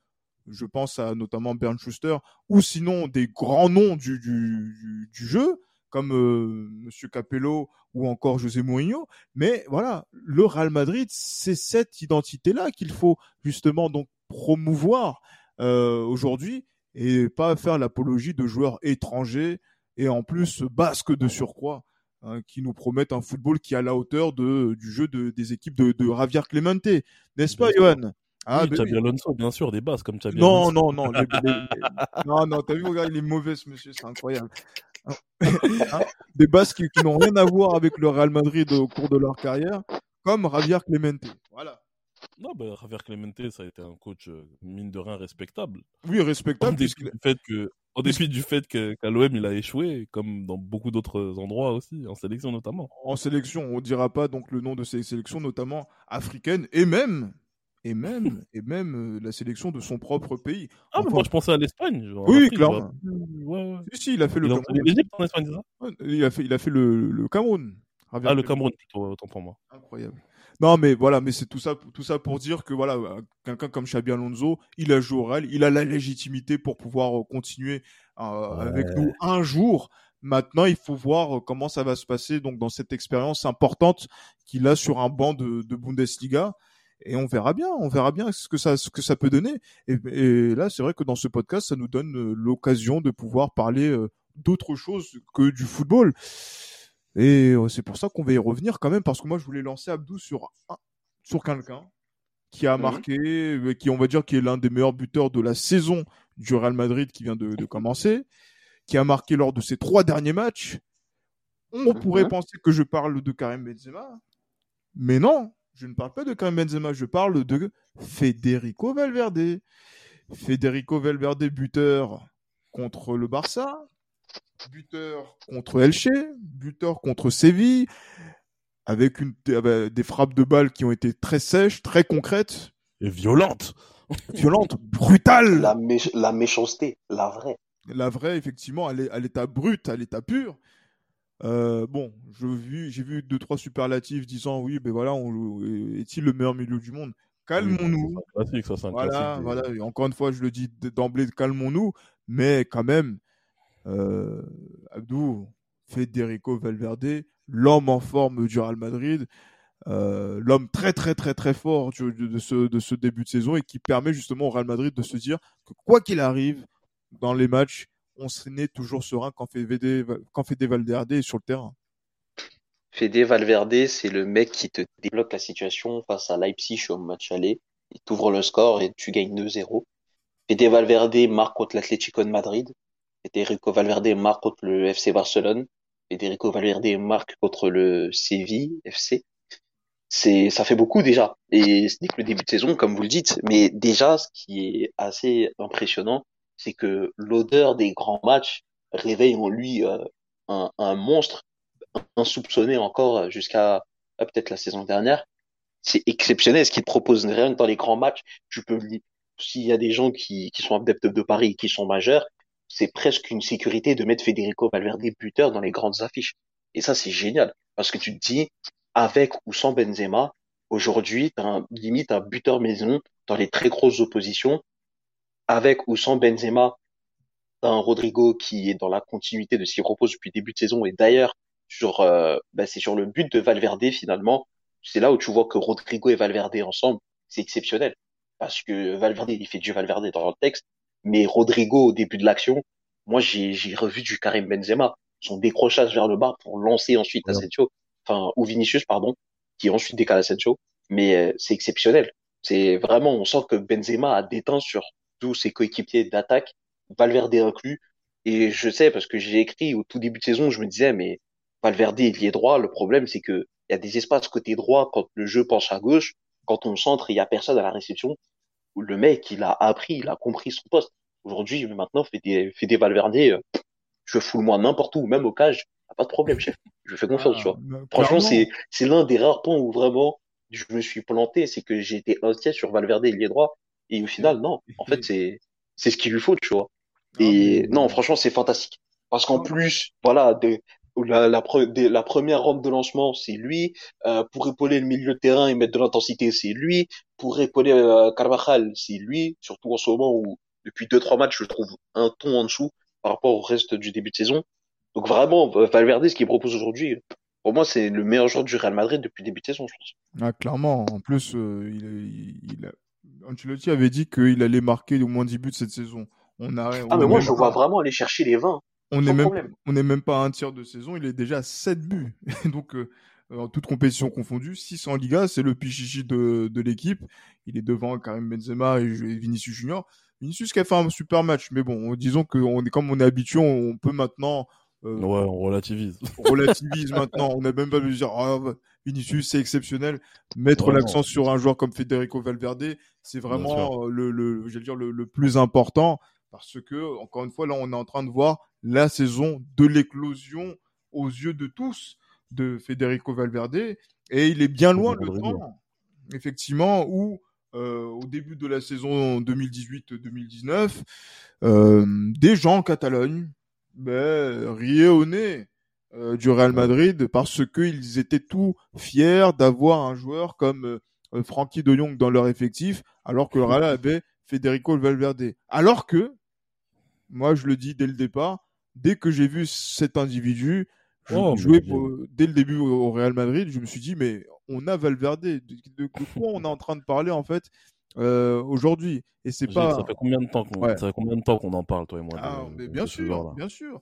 Je pense à notamment Bernd Schuster, ou sinon des grands noms du, du, du, jeu, comme euh, Monsieur Capello ou encore José Mourinho. Mais voilà, le Real Madrid, c'est cette identité-là qu'il faut justement donc promouvoir euh, aujourd'hui et pas faire l'apologie de joueurs étrangers et en plus basques de surcroît hein, qui nous promettent un football qui est à la hauteur de, du jeu de, des équipes de, de Javier Clemente. N'est-ce pas. Johan? Ah, oui, ben oui. Alonso, bien sûr, des bases comme Xabi Non, non, non, les- les- les- non, non, t'as vu, regarde, il est mauvais ce monsieur, c'est incroyable. Hein Des bases qui, qui n'ont rien à voir avec le Real Madrid au cours de leur carrière, comme Javier Clemente. Voilà. Non, ben, Javier Clemente, ça a été un coach, euh, mine de rien, respectable. Oui, respectable, du fait que, en dépit du fait qu'à l'OM, il a échoué, comme dans beaucoup d'autres endroits aussi, en sélection notamment. en sélection, on dira pas donc le nom de ces sélections, notamment africaines, et même, et même, et même euh, la sélection de son propre pays. Ah, mais moi, je pensais à l'Espagne. Oui, clairement. Ouais, ouais. Si, si, il a fait le Il a Cameroun. entraîné l'Égypte en Espagne, c'est ça? Ouais, Il a fait, il a fait le, le Cameroun. Javier Ah, le. Cameroun, plutôt, autant pour moi. Incroyable. Non, mais voilà, mais c'est tout ça, tout ça pour dire que voilà, euh, quelqu'un comme Xabi Alonso, il a joué au Real, il a la légitimité pour pouvoir euh, continuer euh, avec nous un jour. Maintenant, il faut voir euh, comment ça va se passer donc dans cette expérience importante qu'il a sur un banc de, de Bundesliga. Et on verra bien, on verra bien ce que ça, ce que ça peut donner. Et, et là, c'est vrai que dans ce podcast, ça nous donne l'occasion de pouvoir parler euh, d'autre chose que du football. Et euh, c'est pour ça qu'on va y revenir quand même, parce que moi, je voulais lancer Abdou sur, sur quelqu'un qui a Mhm. marqué, euh, qui, on va dire, qui est l'un des meilleurs buteurs de la saison du Real Madrid qui vient de, de commencer, qui a marqué lors de ses trois derniers matchs. On Mhm. pourrait penser que je parle de Karim Benzema, mais non, je ne parle pas de Karim Benzema, je parle de Federico Valverde. Federico Valverde, buteur contre le Barça, buteur contre Elche, buteur contre Séville, avec une, avec des frappes de balles qui ont été très sèches, très concrètes, Et violente. violentes, brutales. La, la méchanceté, la vraie. La vraie, effectivement, à l'é- à l'état brut, à l'état pur. Euh, bon, vu- j'ai vu deux trois superlatifs disant oui, ben voilà, on- est-il le meilleur milieu du monde? Calmons-nous. Voilà. Et encore une fois, je le dis d'emblée, calmons-nous. Mais quand même, euh, Abdou, Federico Valverde, l'homme en forme du Real Madrid, euh, l'homme très très très très fort de, ce, début de saison et qui permet justement au Real Madrid de se dire que quoi qu'il arrive dans les matchs, on n'est toujours serein quand Fede, quand Fede Valverde est sur le terrain. Fede Valverde, c'est le mec qui te débloque la situation face à Leipzig au match aller. Il t'ouvre le score et tu gagnes 2-0. Fede Valverde marque contre l'Atlético de Madrid. Federico Valverde marque contre le FC Barcelone. Federico Valverde marque contre le Séville FC. C'est, ça fait beaucoup déjà. Et ce n'est que le début de saison, comme vous le dites. Mais déjà, ce qui est assez impressionnant, c'est que l'odeur des grands matchs réveille en lui euh, un, un monstre insoupçonné encore jusqu'à euh, peut-être la saison dernière. C'est exceptionnel ce qu'il propose rien que dans les grands matchs. Tu peux s'il y a des gens qui, qui sont adeptes de Paris qui sont majeurs, c'est presque une sécurité de mettre Federico Valverde buteur dans les grandes affiches. Et ça, c'est génial. Parce que tu te dis, avec ou sans Benzema, aujourd'hui, t'as un, limite un buteur maison dans les très grosses oppositions. Avec ou sans Benzema, t'as un Rodrigo qui est dans la continuité de ce qu'il propose depuis début de saison. Et d'ailleurs, sur, euh, bah, c'est sur le but de Valverde finalement. C'est là où tu vois que Rodrigo et Valverde ensemble, c'est exceptionnel. Parce que Valverde, il fait du Valverde dans le texte, mais Rodrigo au début de l'action, moi j'ai revu du Karim Benzema, son décrochage vers le bas pour lancer ensuite Ouais. Asensio, enfin ou Vinicius pardon, qui ensuite décale Asensio, mais euh, c'est exceptionnel. C'est vraiment, on sent que Benzema a déteint sur tous ses coéquipiers d'attaque, Valverde inclus. Et je sais parce que j'ai écrit au tout début de saison, je me disais mais Valverde il y est droit. Le problème c'est que il y a des espaces côté droit quand le jeu penche à gauche, quand on centre il y a personne à la réception. Le mec il a appris, il a compris son poste. Aujourd'hui maintenant fait des fait des Valverde, euh, je fous le moi n'importe où, même au cage, pas de problème chef. Je fais confiance, tu vois. Ah, Franchement, c'est c'est l'un des rares points où vraiment je me suis planté, c'est que j'ai été inquiet sur Valverde il est droit et au final non, en fait c'est c'est ce qu'il lui faut, tu vois. Et non, franchement, c'est fantastique parce qu'en plus, voilà, de, la, la, pre- des- la première rampe de lancement, c'est lui. Euh, pour épauler le milieu de terrain et mettre de l'intensité, c'est lui. Pour épauler euh, Carvajal, c'est lui. Surtout en ce moment où depuis deux trois matchs, je trouve un ton en dessous par rapport au reste du début de saison. Donc vraiment, Valverde, ce qu'il propose aujourd'hui, pour moi, c'est le meilleur joueur du Real Madrid depuis le début de saison, je pense. Ah, clairement. En plus, euh, il, il, il a- Ancelotti avait dit qu'il allait marquer au moins 10 buts cette saison. On a, on Ah, mais moi, je vois vraiment aller chercher les 20. On sans est même, on n'est même pas à un tiers de saison, il est déjà à 7 buts. Donc, euh, en toute compétition confondue, 6 en Liga, c'est le pichichi de, de l'équipe. Il est devant Karim Benzema et et Vinicius Junior. Vinicius qui a fait un super match, mais bon, disons que on est, comme on est habitué, on, on peut maintenant euh, Ouais, on relativise. relativise maintenant. On n'a même pas besoin de dire Ah, Vinicius, c'est exceptionnel. Mettre l'accent sur un joueur comme Federico Valverde, c'est vraiment euh, le, le, j'allais dire le, le plus important parce que, encore une fois, là, on est en train de voir la saison de l'éclosion aux yeux de tous de Federico Valverde et il est bien loin le temps, effectivement, où euh, au début de la saison 2018-2019, euh, des gens en Catalogne ben, riaient au nez euh, du Real Madrid parce qu'ils étaient tout fiers d'avoir un joueur comme euh, Frankie de Jong dans leur effectif, alors que le Real avait Federico Valverde. Alors que, moi je le dis dès le départ, dès que j'ai vu cet individu Oh, jouer pour- dès le début au Real Madrid, je me suis dit, mais on a Valverde. De, quoi on est en train de parler en fait euh, aujourd'hui? Et c'est pas. Ça fait combien de temps qu'on Ouais. qu'on en parle, toi et moi Ah, de- mais de bien sûr, bien sûr.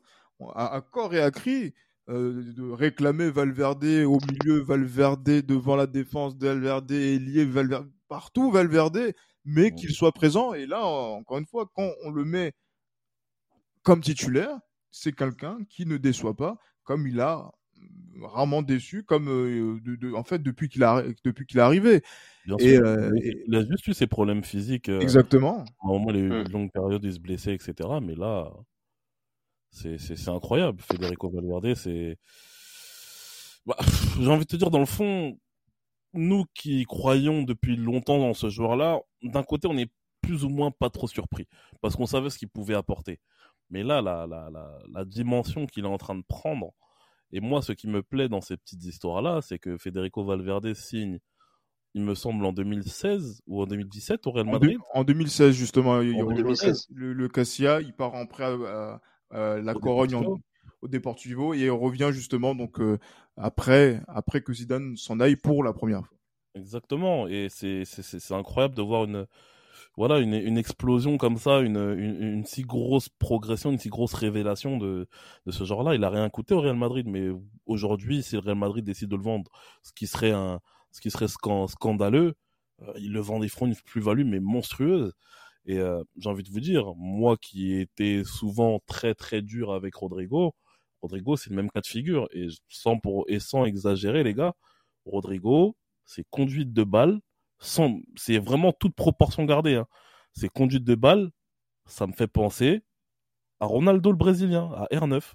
À, à corps et à cri, euh, de réclamer Valverde au milieu, Valverde devant la défense, Valverde ailier, Valverde partout, Valverde, mais qu'il soit présent. Et là, encore une fois, quand on le met comme titulaire, c'est quelqu'un qui ne déçoit pas, comme il a rarement déçu, comme euh, de- de- en fait depuis qu'il a depuis qu'il est arrivé. Bien Et, sûr. euh, et- Il a juste eu ses problèmes physiques. euh, Exactement. À un moment, il a eu une longue période, il se blessait, etc. Mais là, c'est incroyable. Federico Valverde, c'est. Bah, J'ai envie de te dire, dans le fond, nous qui croyons depuis longtemps dans ce joueur-là, d'un côté, on est plus ou moins pas trop surpris. Parce qu'on savait ce qu'il pouvait apporter. Mais là, la, la, la, la dimension qu'il est en train de prendre, et moi, ce qui me plaît dans ces petites histoires-là, c'est que Federico Valverde signe il me semble, en 2016 ou en 2017 au Real En, Madrid. en 2016, justement, il y En aura le, 2016. le, le Cassia, il part en prêt à, à- à la Au Corogne en- Deportivo. au Deportivo et il revient justement donc euh, après, après que Zidane s'en aille pour la première fois. Exactement. Et c'est incroyable de voir une, voilà, une, une explosion comme ça, une, une, une si grosse progression, une si grosse révélation de, de ce genre-là. Il a rien coûté au Real Madrid, mais aujourd'hui, si le Real Madrid décide de le vendre, ce qui serait un, ce qui serait scan- scandaleux, euh, il le vend, ils feront une plus-value, mais monstrueuse. Et euh, j'ai envie de vous dire, moi qui étais souvent très très dur avec Rodrigo, Rodrigo c'est le même cas de figure. Et sans, pour, et sans exagérer, les gars, Rodrigo, c'est conduite de balle, c'est vraiment toute proportion gardée. Hein. C'est conduite de balle, ça me fait penser à Ronaldo le Brésilien, à R9.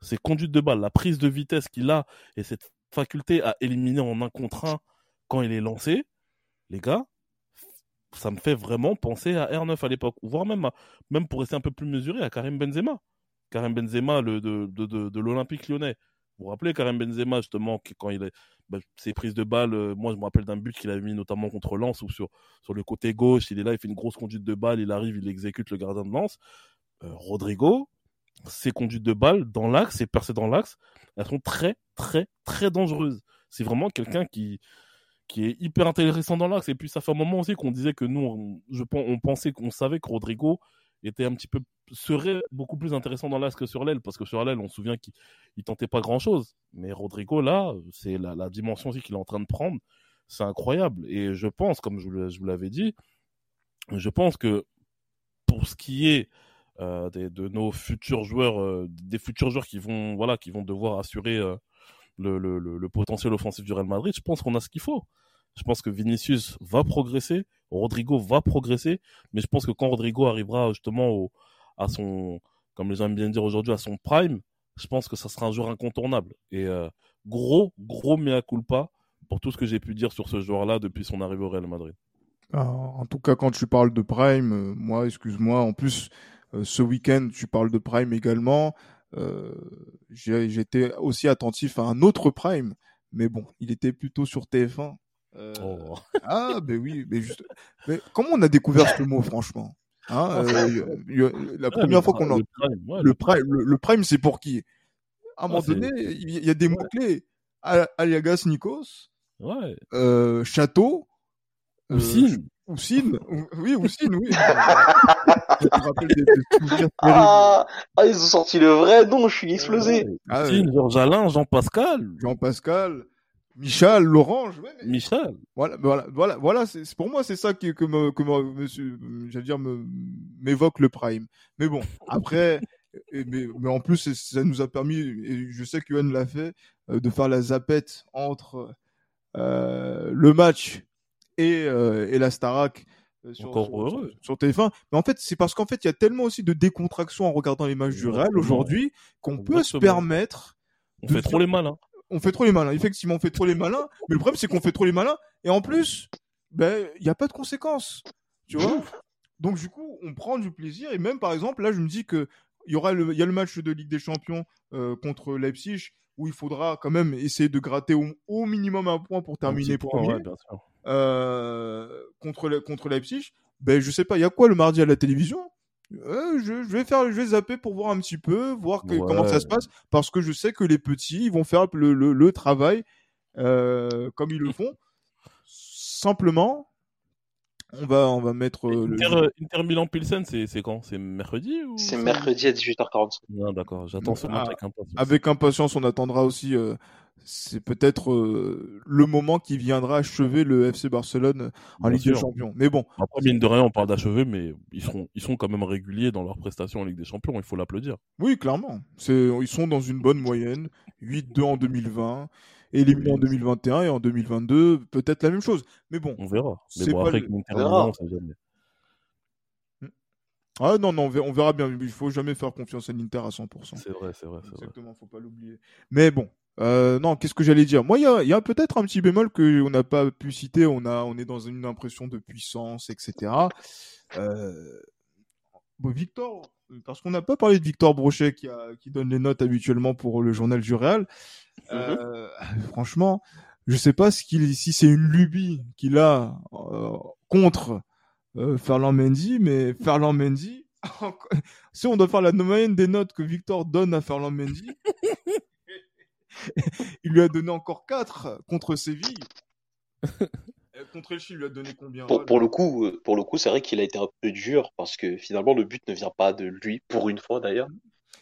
C'est conduite de balle, la prise de vitesse qu'il a et cette faculté à éliminer en un contre un quand il est lancé, les gars, ça me fait vraiment penser à R9 à l'époque, voire même, même pour rester un peu plus mesuré, à Karim Benzema. Karim Benzema de, de l'Olympique lyonnais. Vous vous rappelez Karim Benzema, justement, que quand il est, bah, ses prises de balles, euh, moi je me rappelle d'un but qu'il avait mis notamment contre Lens, où sur, sur le côté gauche, il est là, il fait une grosse conduite de balle, il arrive, il exécute le gardien de Lens. Euh, Rodrigo, ses conduites de balle dans l'axe, ses percées dans l'axe, elles sont très, très, très dangereuses. C'est vraiment quelqu'un qui, qui est hyper intéressant dans l'axe. Et puis ça fait un moment aussi qu'on disait que nous, on, je, on pensait qu'on savait que Rodrigo était un petit peu serait beaucoup plus intéressant dans l'axe que sur l'aile parce que sur l'aile on se souvient qu'il il tentait pas grand chose mais Rodrigo là c'est la, dimension aussi qu'il est en train de prendre. C'est incroyable. Et je pense comme je, vous l'avais dit je pense que pour ce qui est euh, des- de nos futurs joueurs euh, des futurs joueurs qui vont voilà qui vont devoir assurer euh, le, le potentiel offensif du Real Madrid je pense qu'on a ce qu'il faut je pense que Vinicius va progresser, Rodrigo va progresser, mais je pense que quand Rodrigo arrivera justement à son, comme les gens aiment bien dire aujourd'hui, à son prime, je pense que ça sera un joueur incontournable. Et euh, gros, gros mea culpa pour tout ce que j'ai pu dire sur ce joueur-là depuis son arrivée au Real Madrid. Alors, en tout cas, quand tu parles de Prime, euh, moi, excuse-moi, en plus, euh, ce week-end, tu parles de Prime également. J'étais aussi attentif à un autre Prime, mais bon, il était plutôt sur TF1. Euh, Oh. Ah, ben oui, mais juste. Mais comment on a découvert ce mot, franchement Hein, euh, y- y- La première fois qu'on en Le prime, ouais, le prime, le, le prime, c'est pour qui? À un moment c'est- donné, il y, a des mots-clés. Aliagas Nikos, ouais. euh, Château, euh, Oussine. Oussine, ou- oui, Oussine, oui. Je me rappelle des, des souvenirs terribles. Ah, ah, ils ont sorti le vrai nom, je suis explosé. Ah, Oussine, Georges Alain, Jean-Pascal, Jean-Pascal, Michel, Lorange, ouais, mais Michel. voilà, voilà, voilà, voilà c'est pour moi c'est ça qui que me, que me- monsieur, j'allais dire m'évoque le prime. Mais bon, après, et- mais, mais en plus ça nous a permis, et je sais que l'a fait, euh, de faire la zapette entre euh, le match et euh, et la Starac. euh, Sur, Encore sur- heureux. sur, sur TF1. Mais en fait, c'est parce qu'en fait, il y a tellement aussi de décontraction en regardant les matchs du Real aujourd'hui qu'on peut se permettre On de fait trop les malins. On fait trop les malins. Effectivement, on fait trop les malins. Mais le problème, c'est qu'on fait trop les malins. Et en plus, ben, il n'y a pas de conséquences. Tu vois Donc, du coup, on prend du plaisir. Et même, par exemple, là, je me dis que il y aura le, y a le match de Ligue des Champions euh, contre Leipzig où il faudra quand même essayer de gratter au, au minimum un point pour terminer point, premier ouais, bien sûr. euh, contre, le- contre Leipzig. Ben, je sais pas, il y a quoi le mardi à la télévision? Euh, je, je vais faire, je vais zapper pour voir un petit peu, voir que- Ouais. comment ça se passe, parce que je sais que les petits, ils vont faire le, le, le travail euh, comme ils le font. Simplement, on va, on va mettre euh, le- Inter, Milan Pilsen, c'est c'est quand? C'est mercredi ou C'est mercredi à 18h45. Ah, d'accord, j'attends ce match Ah, avec impatience. avec impatience. On attendra aussi. C'est peut-être euh, le moment qui viendra achever le FC Barcelone en Bien Ligue des. Champions. Mais bon, Après, mine de rien, on parle d'achever, mais ils sont, ils sont quand même réguliers dans leurs prestations en Ligue des Champions, il faut l'applaudir. Oui, clairement. C'est, ils sont dans une bonne moyenne. 8-2 en 2020, éliminé en 2021 et en 2022, peut-être la même chose. Mais bon. On verra. Mais C'est bon, pas après, le- avec l'Inter on verra. Jamais. Ah non, non, on verra, on verra bien. Il faut jamais faire confiance à l'Inter à 100%. C'est vrai, c'est vrai, c'est vrai. Exactement, faut pas l'oublier. Mais bon, euh, non, qu'est-ce que j'allais dire? Moi, il y a, y a peut-être un petit bémol que on n'a pas pu citer. On a, on est dans une impression de puissance, etc. Euh, bon, Victor, parce qu'on n'a pas parlé de Victor Brochet qui, a, qui donne les notes habituellement pour le journal du Real. Euh, Franchement, je sais pas ce qu'il, si c'est une lubie qu'il a euh, contre euh, Ferland Mendy, mais Ferland Mendy, si on doit faire la moyenne des notes que Victor donne à Ferland Mendy, il lui a donné encore 4 contre Séville. contre Elche, il lui a donné combien pour, pour, le coup, euh, pour le coup, c'est vrai qu'il a été un peu dur parce que finalement le but ne vient pas de lui, pour une fois d'ailleurs.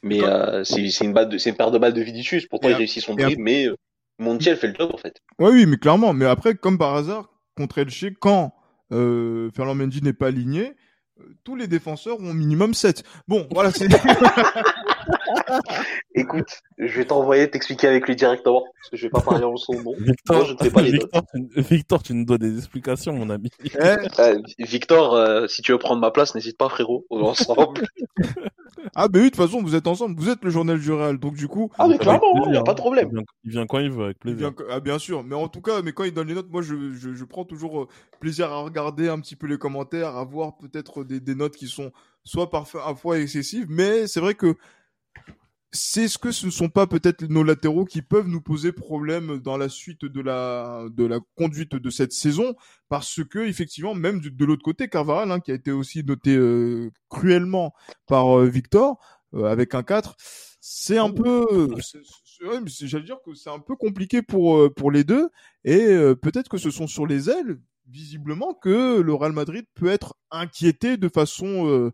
Mais euh, c'est une, une paire de balles de Vinicius. Pourtant, il réussit son dribble, mais euh, Montiel fait le job en fait. Ouais, oui, mais clairement. Mais après, comme par hasard, contre Elche, quand euh, Ferland Mendy n'est pas aligné, euh, tous les défenseurs ont minimum 7. Bon, voilà, c'est. Écoute, je vais t'envoyer t'expliquer avec lui directement, parce que je vais pas parler en son nom. Victor, Moi, je ne fais pas les Victor, tu, Victor, tu nous dois des explications, mon ami. Euh, Victor, euh, si tu veux prendre ma place, n'hésite pas, frérot. On est ensemble. ah, mais oui, de toute façon, vous êtes ensemble. Vous êtes le journal du Real, donc du coup. Ah, mais clairement, il n'y a pas de problème. Il vient, il vient, quand il veut, avec plaisir. Vient, ah, bien sûr. Mais en tout cas, mais quand il donne les notes, moi, je, je, je prends toujours euh, plaisir à regarder un petit peu les commentaires, à voir peut-être des, des notes qui sont soit parfois excessives, mais c'est vrai que c'est ce que ce ne sont pas peut-être nos latéraux qui peuvent nous poser problème dans la suite de la de la conduite de cette saison parce que effectivement même de, de l'autre côté Carvaral hein, qui a été aussi noté euh, cruellement par euh, Victor euh, avec un 4 c'est un peu j'allais dire que c'est un peu compliqué pour pour les deux et euh, peut-être que ce sont sur les ailes visiblement que le Real Madrid peut être inquiété de façon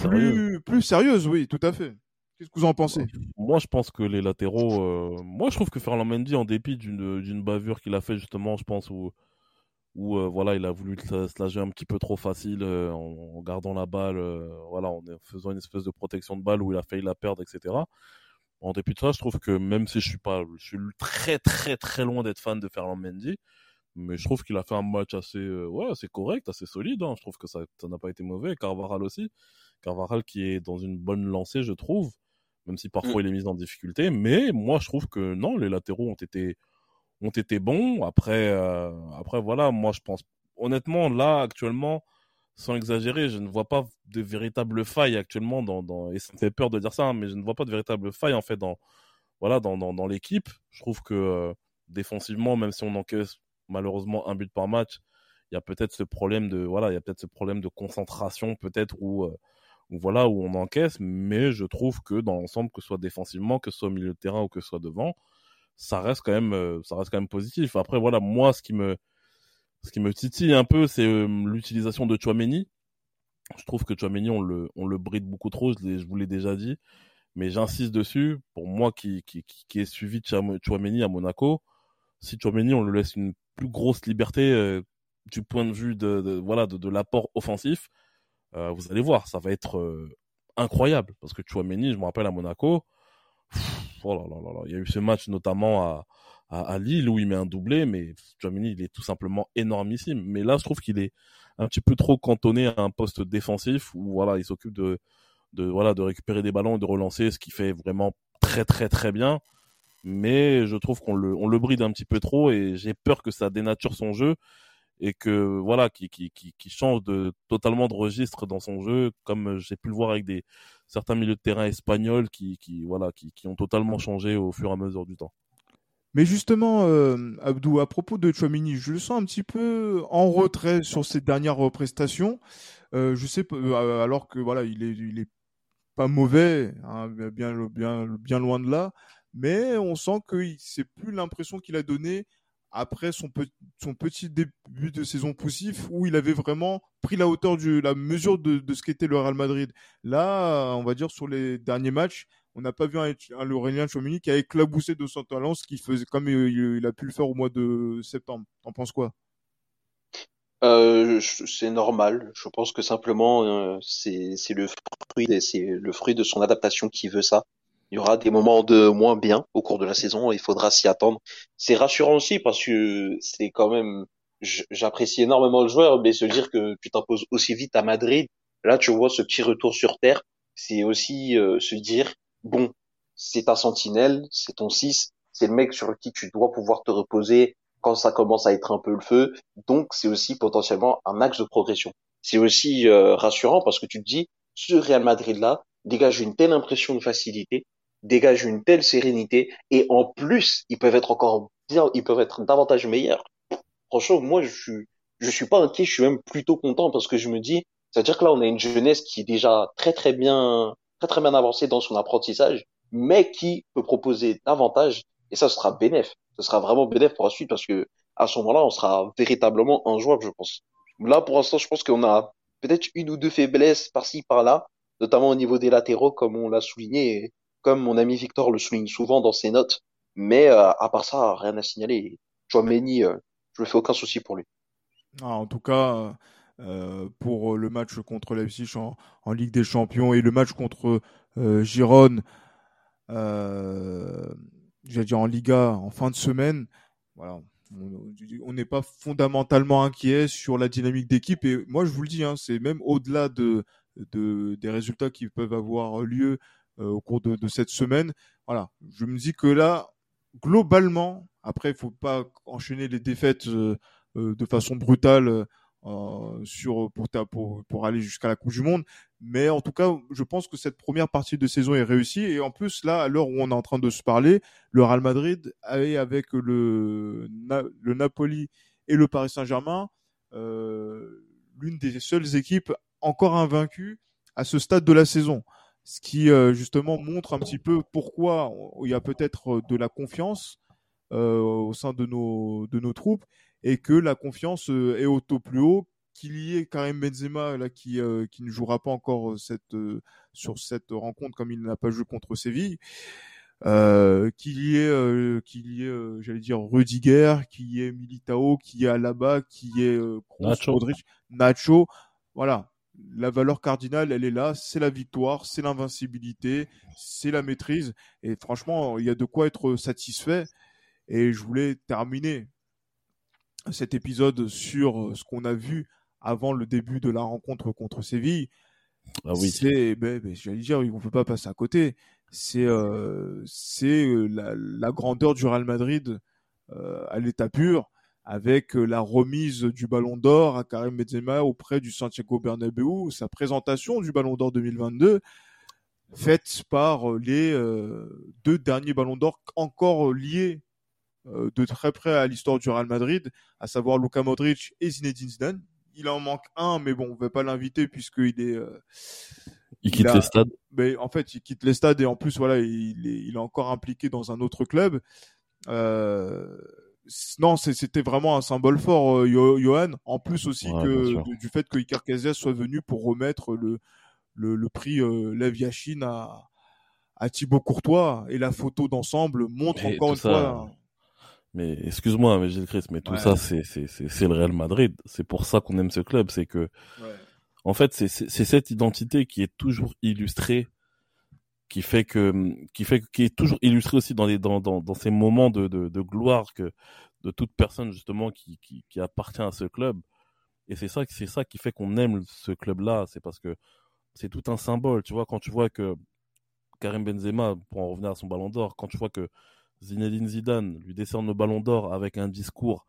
plus plus sérieuse oui tout à fait Qu'est-ce que vous en pensez? Moi, je pense que les latéraux. Euh... Moi, je trouve que Ferland Mendy, en dépit d'une bavure qu'il a fait justement, je pense où où euh, voilà, il a voulu se jouer un petit peu trop facile euh, en, gardant la balle, voilà, en faisant une espèce de protection de balle où il a failli la perdre, etc. En dépit de ça, je trouve que même si je suis pas, je suis très très très loin d'être fan de Ferland Mendy, mais je trouve qu'il a fait un match assez, ouais, assez correct, assez solide. Hein. Je trouve que ça n'a pas été mauvais. Carvaral aussi, Carvaral qui est dans une bonne lancée, je trouve même si parfois mm. il est mis en difficulté. Mais moi, je trouve que non, les latéraux ont été ont été bons. Après, euh, après voilà, moi je pense honnêtement là actuellement, sans exagérer, je ne vois pas de véritable faille actuellement dans, dans et ça me fait peur de dire ça, hein, mais je ne vois pas de véritable faille en fait dans voilà dans dans, dans l'équipe. Je trouve que euh, défensivement, même si on encaisse malheureusement un but par match, il y a peut-être ce problème de voilà, il y a peut-être ce problème de concentration peut-être où euh, voilà où on encaisse, mais je trouve que dans l'ensemble, que ce soit défensivement, que ce soit au milieu de terrain ou que ce soit devant, ça reste quand même, euh, ça reste quand même positif. Après, voilà, moi, ce qui me, ce qui me titille un peu, c'est euh, l'utilisation de Chouameni. Je trouve que Chouameni, on le, on le bride beaucoup trop, je, je vous l'ai déjà dit, mais j'insiste dessus. Pour moi, qui, qui, qui ai suivi Chouameni à Monaco, si Chouameni, on le laisse une plus grosse liberté euh, du point de vue de, de voilà de, de l'apport offensif, euh, vous allez voir, ça va être euh, incroyable. Parce que Chouameni, je me rappelle à Monaco, oh là là il y a eu ce match notamment à, à, à, Lille où il met un doublé, mais Chouameni, il est tout simplement énormissime. Mais là, je trouve qu'il est un petit peu trop cantonné à un poste défensif où voilà, il s'occupe de, de, voilà, de récupérer des ballons et de relancer, ce qui fait vraiment très très très bien. Mais je trouve qu'on le, on le bride un petit peu trop et j'ai peur que ça dénature son jeu et que voilà qui, qui, qui, qui, change de totalement de registre dans son jeu comme j'ai pu le voir avec des certains milieux de terrain espagnols qui, qui voilà qui, qui ont totalement changé au fur et à mesure du temps. Mais justement, euh, Abdou, à propos de Chouamini, je le sens un petit peu en retrait sur ses dernières prestations. Euh, je sais, euh, alors que voilà, il est, il est pas mauvais, hein, bien, bien, bien loin de là, mais on sent que c'est plus l'impression qu'il a donné après son, son petit début de saison poussif où il avait vraiment pris la hauteur de la mesure de, de ce qu'était le Real Madrid. Là, on va dire sur les derniers matchs, on n'a pas vu un, un Laurelien Chouamini qui a éclaboussé de son talent, ce qu'il faisait comme il, il, a pu le faire au mois de septembre. T'en penses quoi? Euh, c'est normal. Je pense que simplement euh, c'est le fruit, c'est le fruit de son adaptation qui veut ça. Il y aura des moments de moins bien au cours de la saison. Il faudra s'y attendre. C'est rassurant aussi parce que c'est quand même, j'apprécie énormément le joueur, mais se dire que tu t'imposes aussi vite à Madrid, là tu vois ce petit retour sur terre, c'est aussi euh, se dire bon, c'est ta sentinelle, c'est ton 6, c'est le mec sur qui tu dois pouvoir te reposer quand ça commence à être un peu le feu. Donc c'est aussi potentiellement un axe de progression. C'est aussi euh, rassurant parce que tu te dis ce Real Madrid là dégage une telle impression de facilité dégagent une telle sérénité et en plus, ils peuvent être encore bien, ils peuvent être davantage meilleurs. Franchement, moi, je suis, je suis pas inquiet, je suis même plutôt content parce que je me dis, c'est-à-dire que là, on a une jeunesse qui est déjà très très bien, très très bien avancée dans son apprentissage, mais qui peut proposer davantage et ça sera bénéf. Ce sera vraiment bénéf pour la suite parce que à ce moment-là, on sera véritablement injouable, je pense. Là, pour l'instant, je pense qu'on a peut-être une ou deux faiblesses par-ci, par-là, notamment au niveau des latéraux, comme on l'a souligné, comme mon ami Victor le souligne souvent dans ses notes. Mais euh, à part ça, rien à signaler. Chouameni, euh, je me fais aucun souci pour lui. Ah, en tout cas, euh, pour le match contre Leipzig en, en, Ligue des Champions et le match contre euh, Gironne, j'allais dire en Liga en fin de semaine, voilà, on n'est pas fondamentalement inquiet sur la dynamique d'équipe. Et moi, je vous le dis, hein, c'est même au-delà de, de, des résultats qui peuvent avoir lieu au cours de, de, cette semaine. Voilà, je me dis que là, globalement, après, il faut pas enchaîner les défaites euh, euh de façon brutale euh, sur pour, pour, pour aller jusqu'à la Coupe du Monde. Mais en tout cas, je pense que cette première partie de saison est réussie. Et en plus, là, à l'heure où on est en train de se parler, le Real Madrid est avec le, le Napoli et le Paris Saint-Germain euh, l'une des seules équipes encore invaincues à ce stade de la saison. Ce qui euh, justement montre un petit peu pourquoi il y a peut-être de la confiance euh, au sein de nos, de nos troupes et que la confiance euh, est au taux plus haut, qu'il y ait Karim Benzema là qui euh, qui ne jouera pas encore euh, cette sur cette rencontre comme il n'a pas joué contre Séville. Euh, qu'il y ait, euh, qu'il y ait, euh, j'allais dire Rudiger, qu'il y ait Militao, qu'il y ait Alaba, qu'il y ait euh, Nacho. Nacho. Voilà, la valeur cardinale, elle est là. C'est la victoire, c'est l'invincibilité, c'est la maîtrise. Et franchement, il y a de quoi être satisfait. Et je voulais terminer cet épisode sur ce qu'on a vu avant le début de la rencontre contre Séville. Ah oui. C'est, ben, ben, j'allais dire, on peut pas passer à côté. C'est, euh, c'est la, la, grandeur du Real Madrid euh, à l'état pur, avec la remise du Ballon d'Or à Karim Benzema auprès du Santiago Bernabéu, sa présentation du Ballon d'Or 2022, faite par les euh, deux derniers Ballons d'Or encore liés euh, de très près à l'histoire du Real Madrid, à savoir Luka Modric et Zinedine Zidane. Il en manque un, mais bon, on ne va pas l'inviter puisqu'il est. Euh, il quitte a, les stades. Mais en fait, il quitte les stades et en plus, voilà, il est, il est encore impliqué dans un autre club. Euh, non, c'était vraiment un symbole fort, euh, Johan. En plus aussi Ouais, que du fait que Iker Casillas soit venu pour remettre le le, le prix euh, Lev à à Thibaut Courtois et la photo d'ensemble montre Et encore une ça, fois. Mais excuse-moi, mais Christ, mais tout Ouais. ça, c'est le Real Madrid. C'est pour ça qu'on aime ce club. C'est que, Ouais. en fait, c'est cette identité qui est toujours illustrée, qui fait que qui fait qui est toujours illustrée aussi dans les dans dans dans ces moments de de, de gloire que de toute personne justement qui qui qui appartient à ce club. Et c'est ça c'est ça qui fait qu'on aime ce club-là. C'est parce que c'est tout un symbole. Tu vois, quand tu vois que Karim Benzema, pour en revenir à son ballon d'or, quand tu vois que Zinedine Zidane lui décerne le ballon d'or avec un discours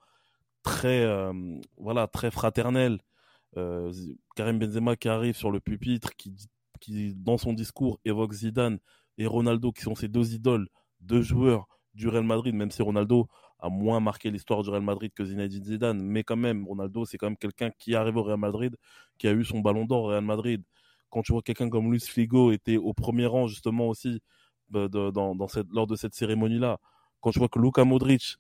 très, euh, voilà, très fraternel, euh, Karim Benzema qui arrive sur le pupitre, qui, dit- qui dans son discours évoque Zidane et Ronaldo qui sont ses deux idoles, deux joueurs du Real Madrid, même si Ronaldo a moins marqué l'histoire du Real Madrid que Zinedine Zidane, mais quand même, Ronaldo, c'est quand même quelqu'un qui arrive au Real Madrid, qui a eu son ballon d'or au Real Madrid. Quand tu vois quelqu'un comme Luis Figo était au premier rang justement aussi de- dans, cette, lors de cette cérémonie-là, quand tu vois que Luka Modric,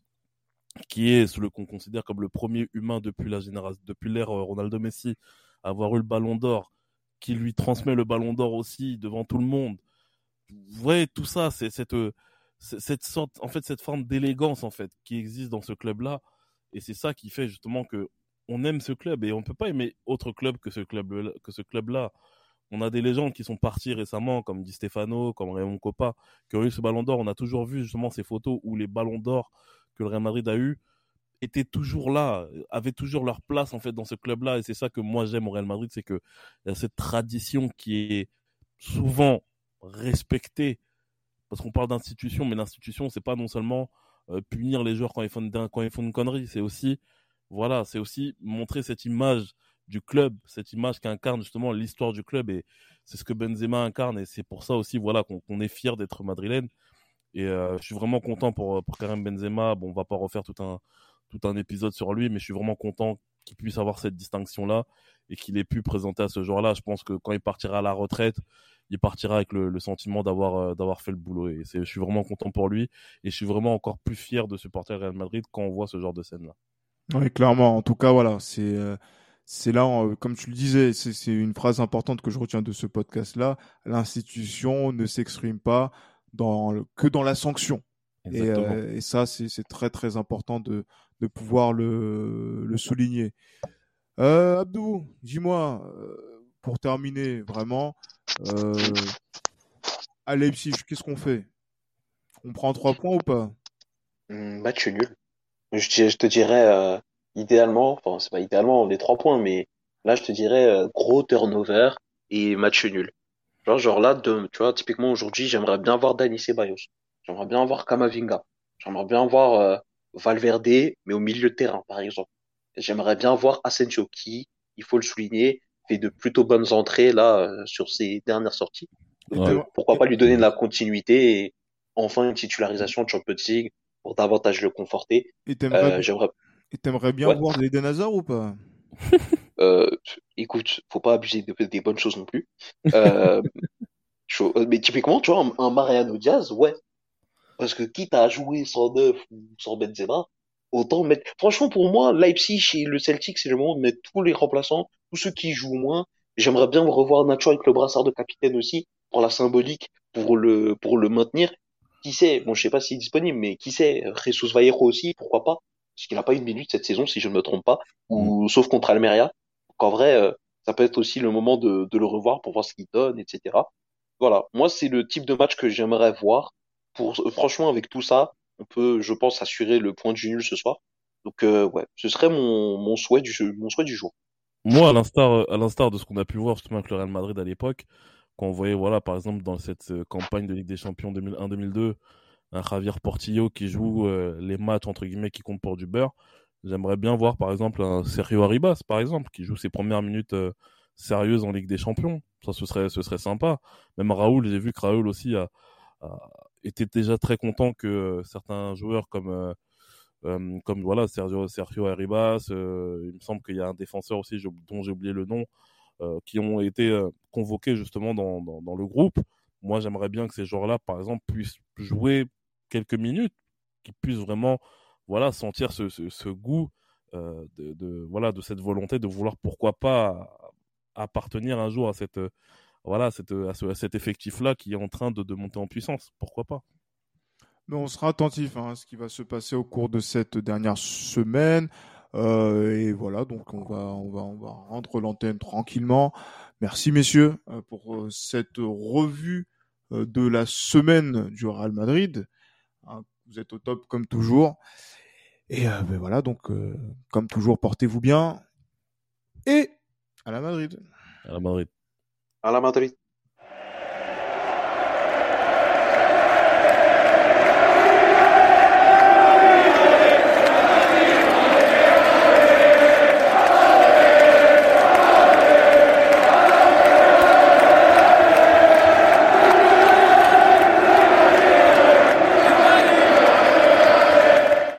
qui est celui qu'on considère comme le premier humain depuis la génération, depuis l'ère euh, Ronaldo Messi, avoir eu le Ballon d'Or, qui lui transmet le Ballon d'Or aussi devant tout le monde. Ouais, tout ça, c'est cette euh, cette sorte, en fait, cette forme d'élégance en fait qui existe dans ce club-là, et c'est ça qui fait justement que on aime ce club et on peut pas aimer autre club que ce club que ce club-là. On a des légendes qui sont parties récemment, comme Di Stefano, comme Raymond Coppa, qui ont eu ce ballon d'or. On a toujours vu justement ces photos où les ballons d'or que le Real Madrid a eu étaient toujours là, avaient toujours leur place en fait dans ce club-là. Et c'est ça que moi j'aime au Real Madrid, c'est que y a cette tradition qui est souvent respectée. Parce qu'on parle d'institution, mais l'institution, c'est pas non seulement euh, punir les joueurs quand ils font quand ils font une connerie, c'est aussi, voilà, c'est aussi montrer cette image du club, cette image qui incarne justement l'histoire du club. Et c'est ce que Benzema incarne et c'est pour ça aussi voilà qu'on est fier d'être madrilène. Et euh, je suis vraiment content pour, pour Karim Benzema. Bon, on va pas refaire tout un, tout un épisode sur lui, mais je suis vraiment content qu'il puisse avoir cette distinction-là et qu'il ait pu présenter à ce genre-là. Je pense que quand il partira à la retraite, il partira avec le, le sentiment d'avoir euh, d'avoir fait le boulot. Et je suis vraiment content pour lui et je suis vraiment encore plus fier de supporter Real Madrid quand on voit ce genre de scène-là. Oui, clairement. En tout cas, voilà, c'est euh, c'est là, comme tu le disais, c'est une phrase importante que je retiens de ce podcast-là. L'institution ne s'exprime pas dans le, que dans la sanction. Et, euh, et, ça, c'est très très important de, de pouvoir le, souligner. Euh, Abdou, dis-moi, euh, pour terminer vraiment, euh, à Leipzig, qu'est-ce qu'on fait? On prend trois points ou pas? Mmh, Match nul. Je, te dirais, euh, idéalement, enfin c'est pas idéalement les trois points, mais là je te dirais euh, gros turnover et match nul. Genre, genre là, tu vois, typiquement aujourd'hui, j'aimerais bien voir Dani Ceballos. J'aimerais bien voir Kamavinga. J'aimerais bien voir euh, Valverde, mais au milieu de terrain, par exemple. J'aimerais bien voir Asensio, qui, il faut le souligner, fait de plutôt bonnes entrées là euh, sur ses dernières sorties. pourquoi pas lui donner de la continuité et enfin une titularisation de Champions League pour davantage le conforter. Et t'aimerais euh, bien voir des Hazard ou pas? Euh, écoute, faut pas abuser des bonnes choses non plus. Euh, mais typiquement, tu vois, un, Mariano Diaz, ouais. Parce que quitte à jouer sans neuf ou sans Benzema, autant mettre. Franchement, pour moi, Leipzig et le Celtic, c'est le moment de mettre tous les remplaçants, tous ceux qui jouent moins. J'aimerais bien revoir Nacho avec le brassard de capitaine aussi, pour la symbolique, pour le, pour le maintenir. Qui sait, bon, je sais pas s'il est disponible, mais qui sait, Jesus Vallejo aussi, pourquoi pas Parce qu'il n'a pas une minute cette saison, si je ne me trompe pas, ou mm. sauf contre Almeria qu'en vrai, euh, ça peut être aussi le moment de, de le revoir pour voir ce qu'il donne, etc. Voilà, moi c'est le type de match que j'aimerais voir. Pour franchement, avec tout ça, on peut, je pense, assurer le point du nul ce soir. Donc euh, ouais, ce serait mon, souhait du jour. Moi, à l'instar à l'instar de ce qu'on a pu voir justement avec le Real Madrid à l'époque, quand on voyait voilà par exemple dans cette euh, campagne de Ligue des Champions 2001-2002, un Javier Portillo qui joue les matchs entre guillemets qui comptent pour du beurre. J'aimerais bien voir par exemple un Sergio Arribas, par exemple, qui joue ses premières minutes euh, sérieuses en Ligue des Champions. Ça, ce serait, ce serait sympa. Même Raoul, j'ai vu que Raoul aussi a, été déjà très content que euh, certains joueurs comme euh, comme voilà Sergio Sergio Arribas, il me semble qu'il y a un défenseur aussi dont j'ai oublié le nom, qui ont été convoqués justement dans, dans, le groupe. Moi, j'aimerais bien que ces joueurs-là, par exemple, puissent jouer quelques minutes, qu'ils puissent vraiment voilà, sentir ce, ce, goût euh, de, voilà, de cette volonté de vouloir, pourquoi pas, appartenir un jour à, cette, voilà, cette, à, ce, cet effectif-là qui est en train de, de, monter en puissance. Pourquoi pas? Mais on sera attentif hein, à ce qui va se passer au cours de cette dernière semaine. Euh, et voilà, donc on va, on va, on va rendre l'antenne tranquillement. Merci messieurs euh, pour euh, cette revue euh, de la semaine du Real Madrid. Hein, vous êtes au top comme toujours. Et euh, ben voilà, donc euh, comme toujours, portez-vous bien. Et à la Madrid. À la Madrid. À la Madrid.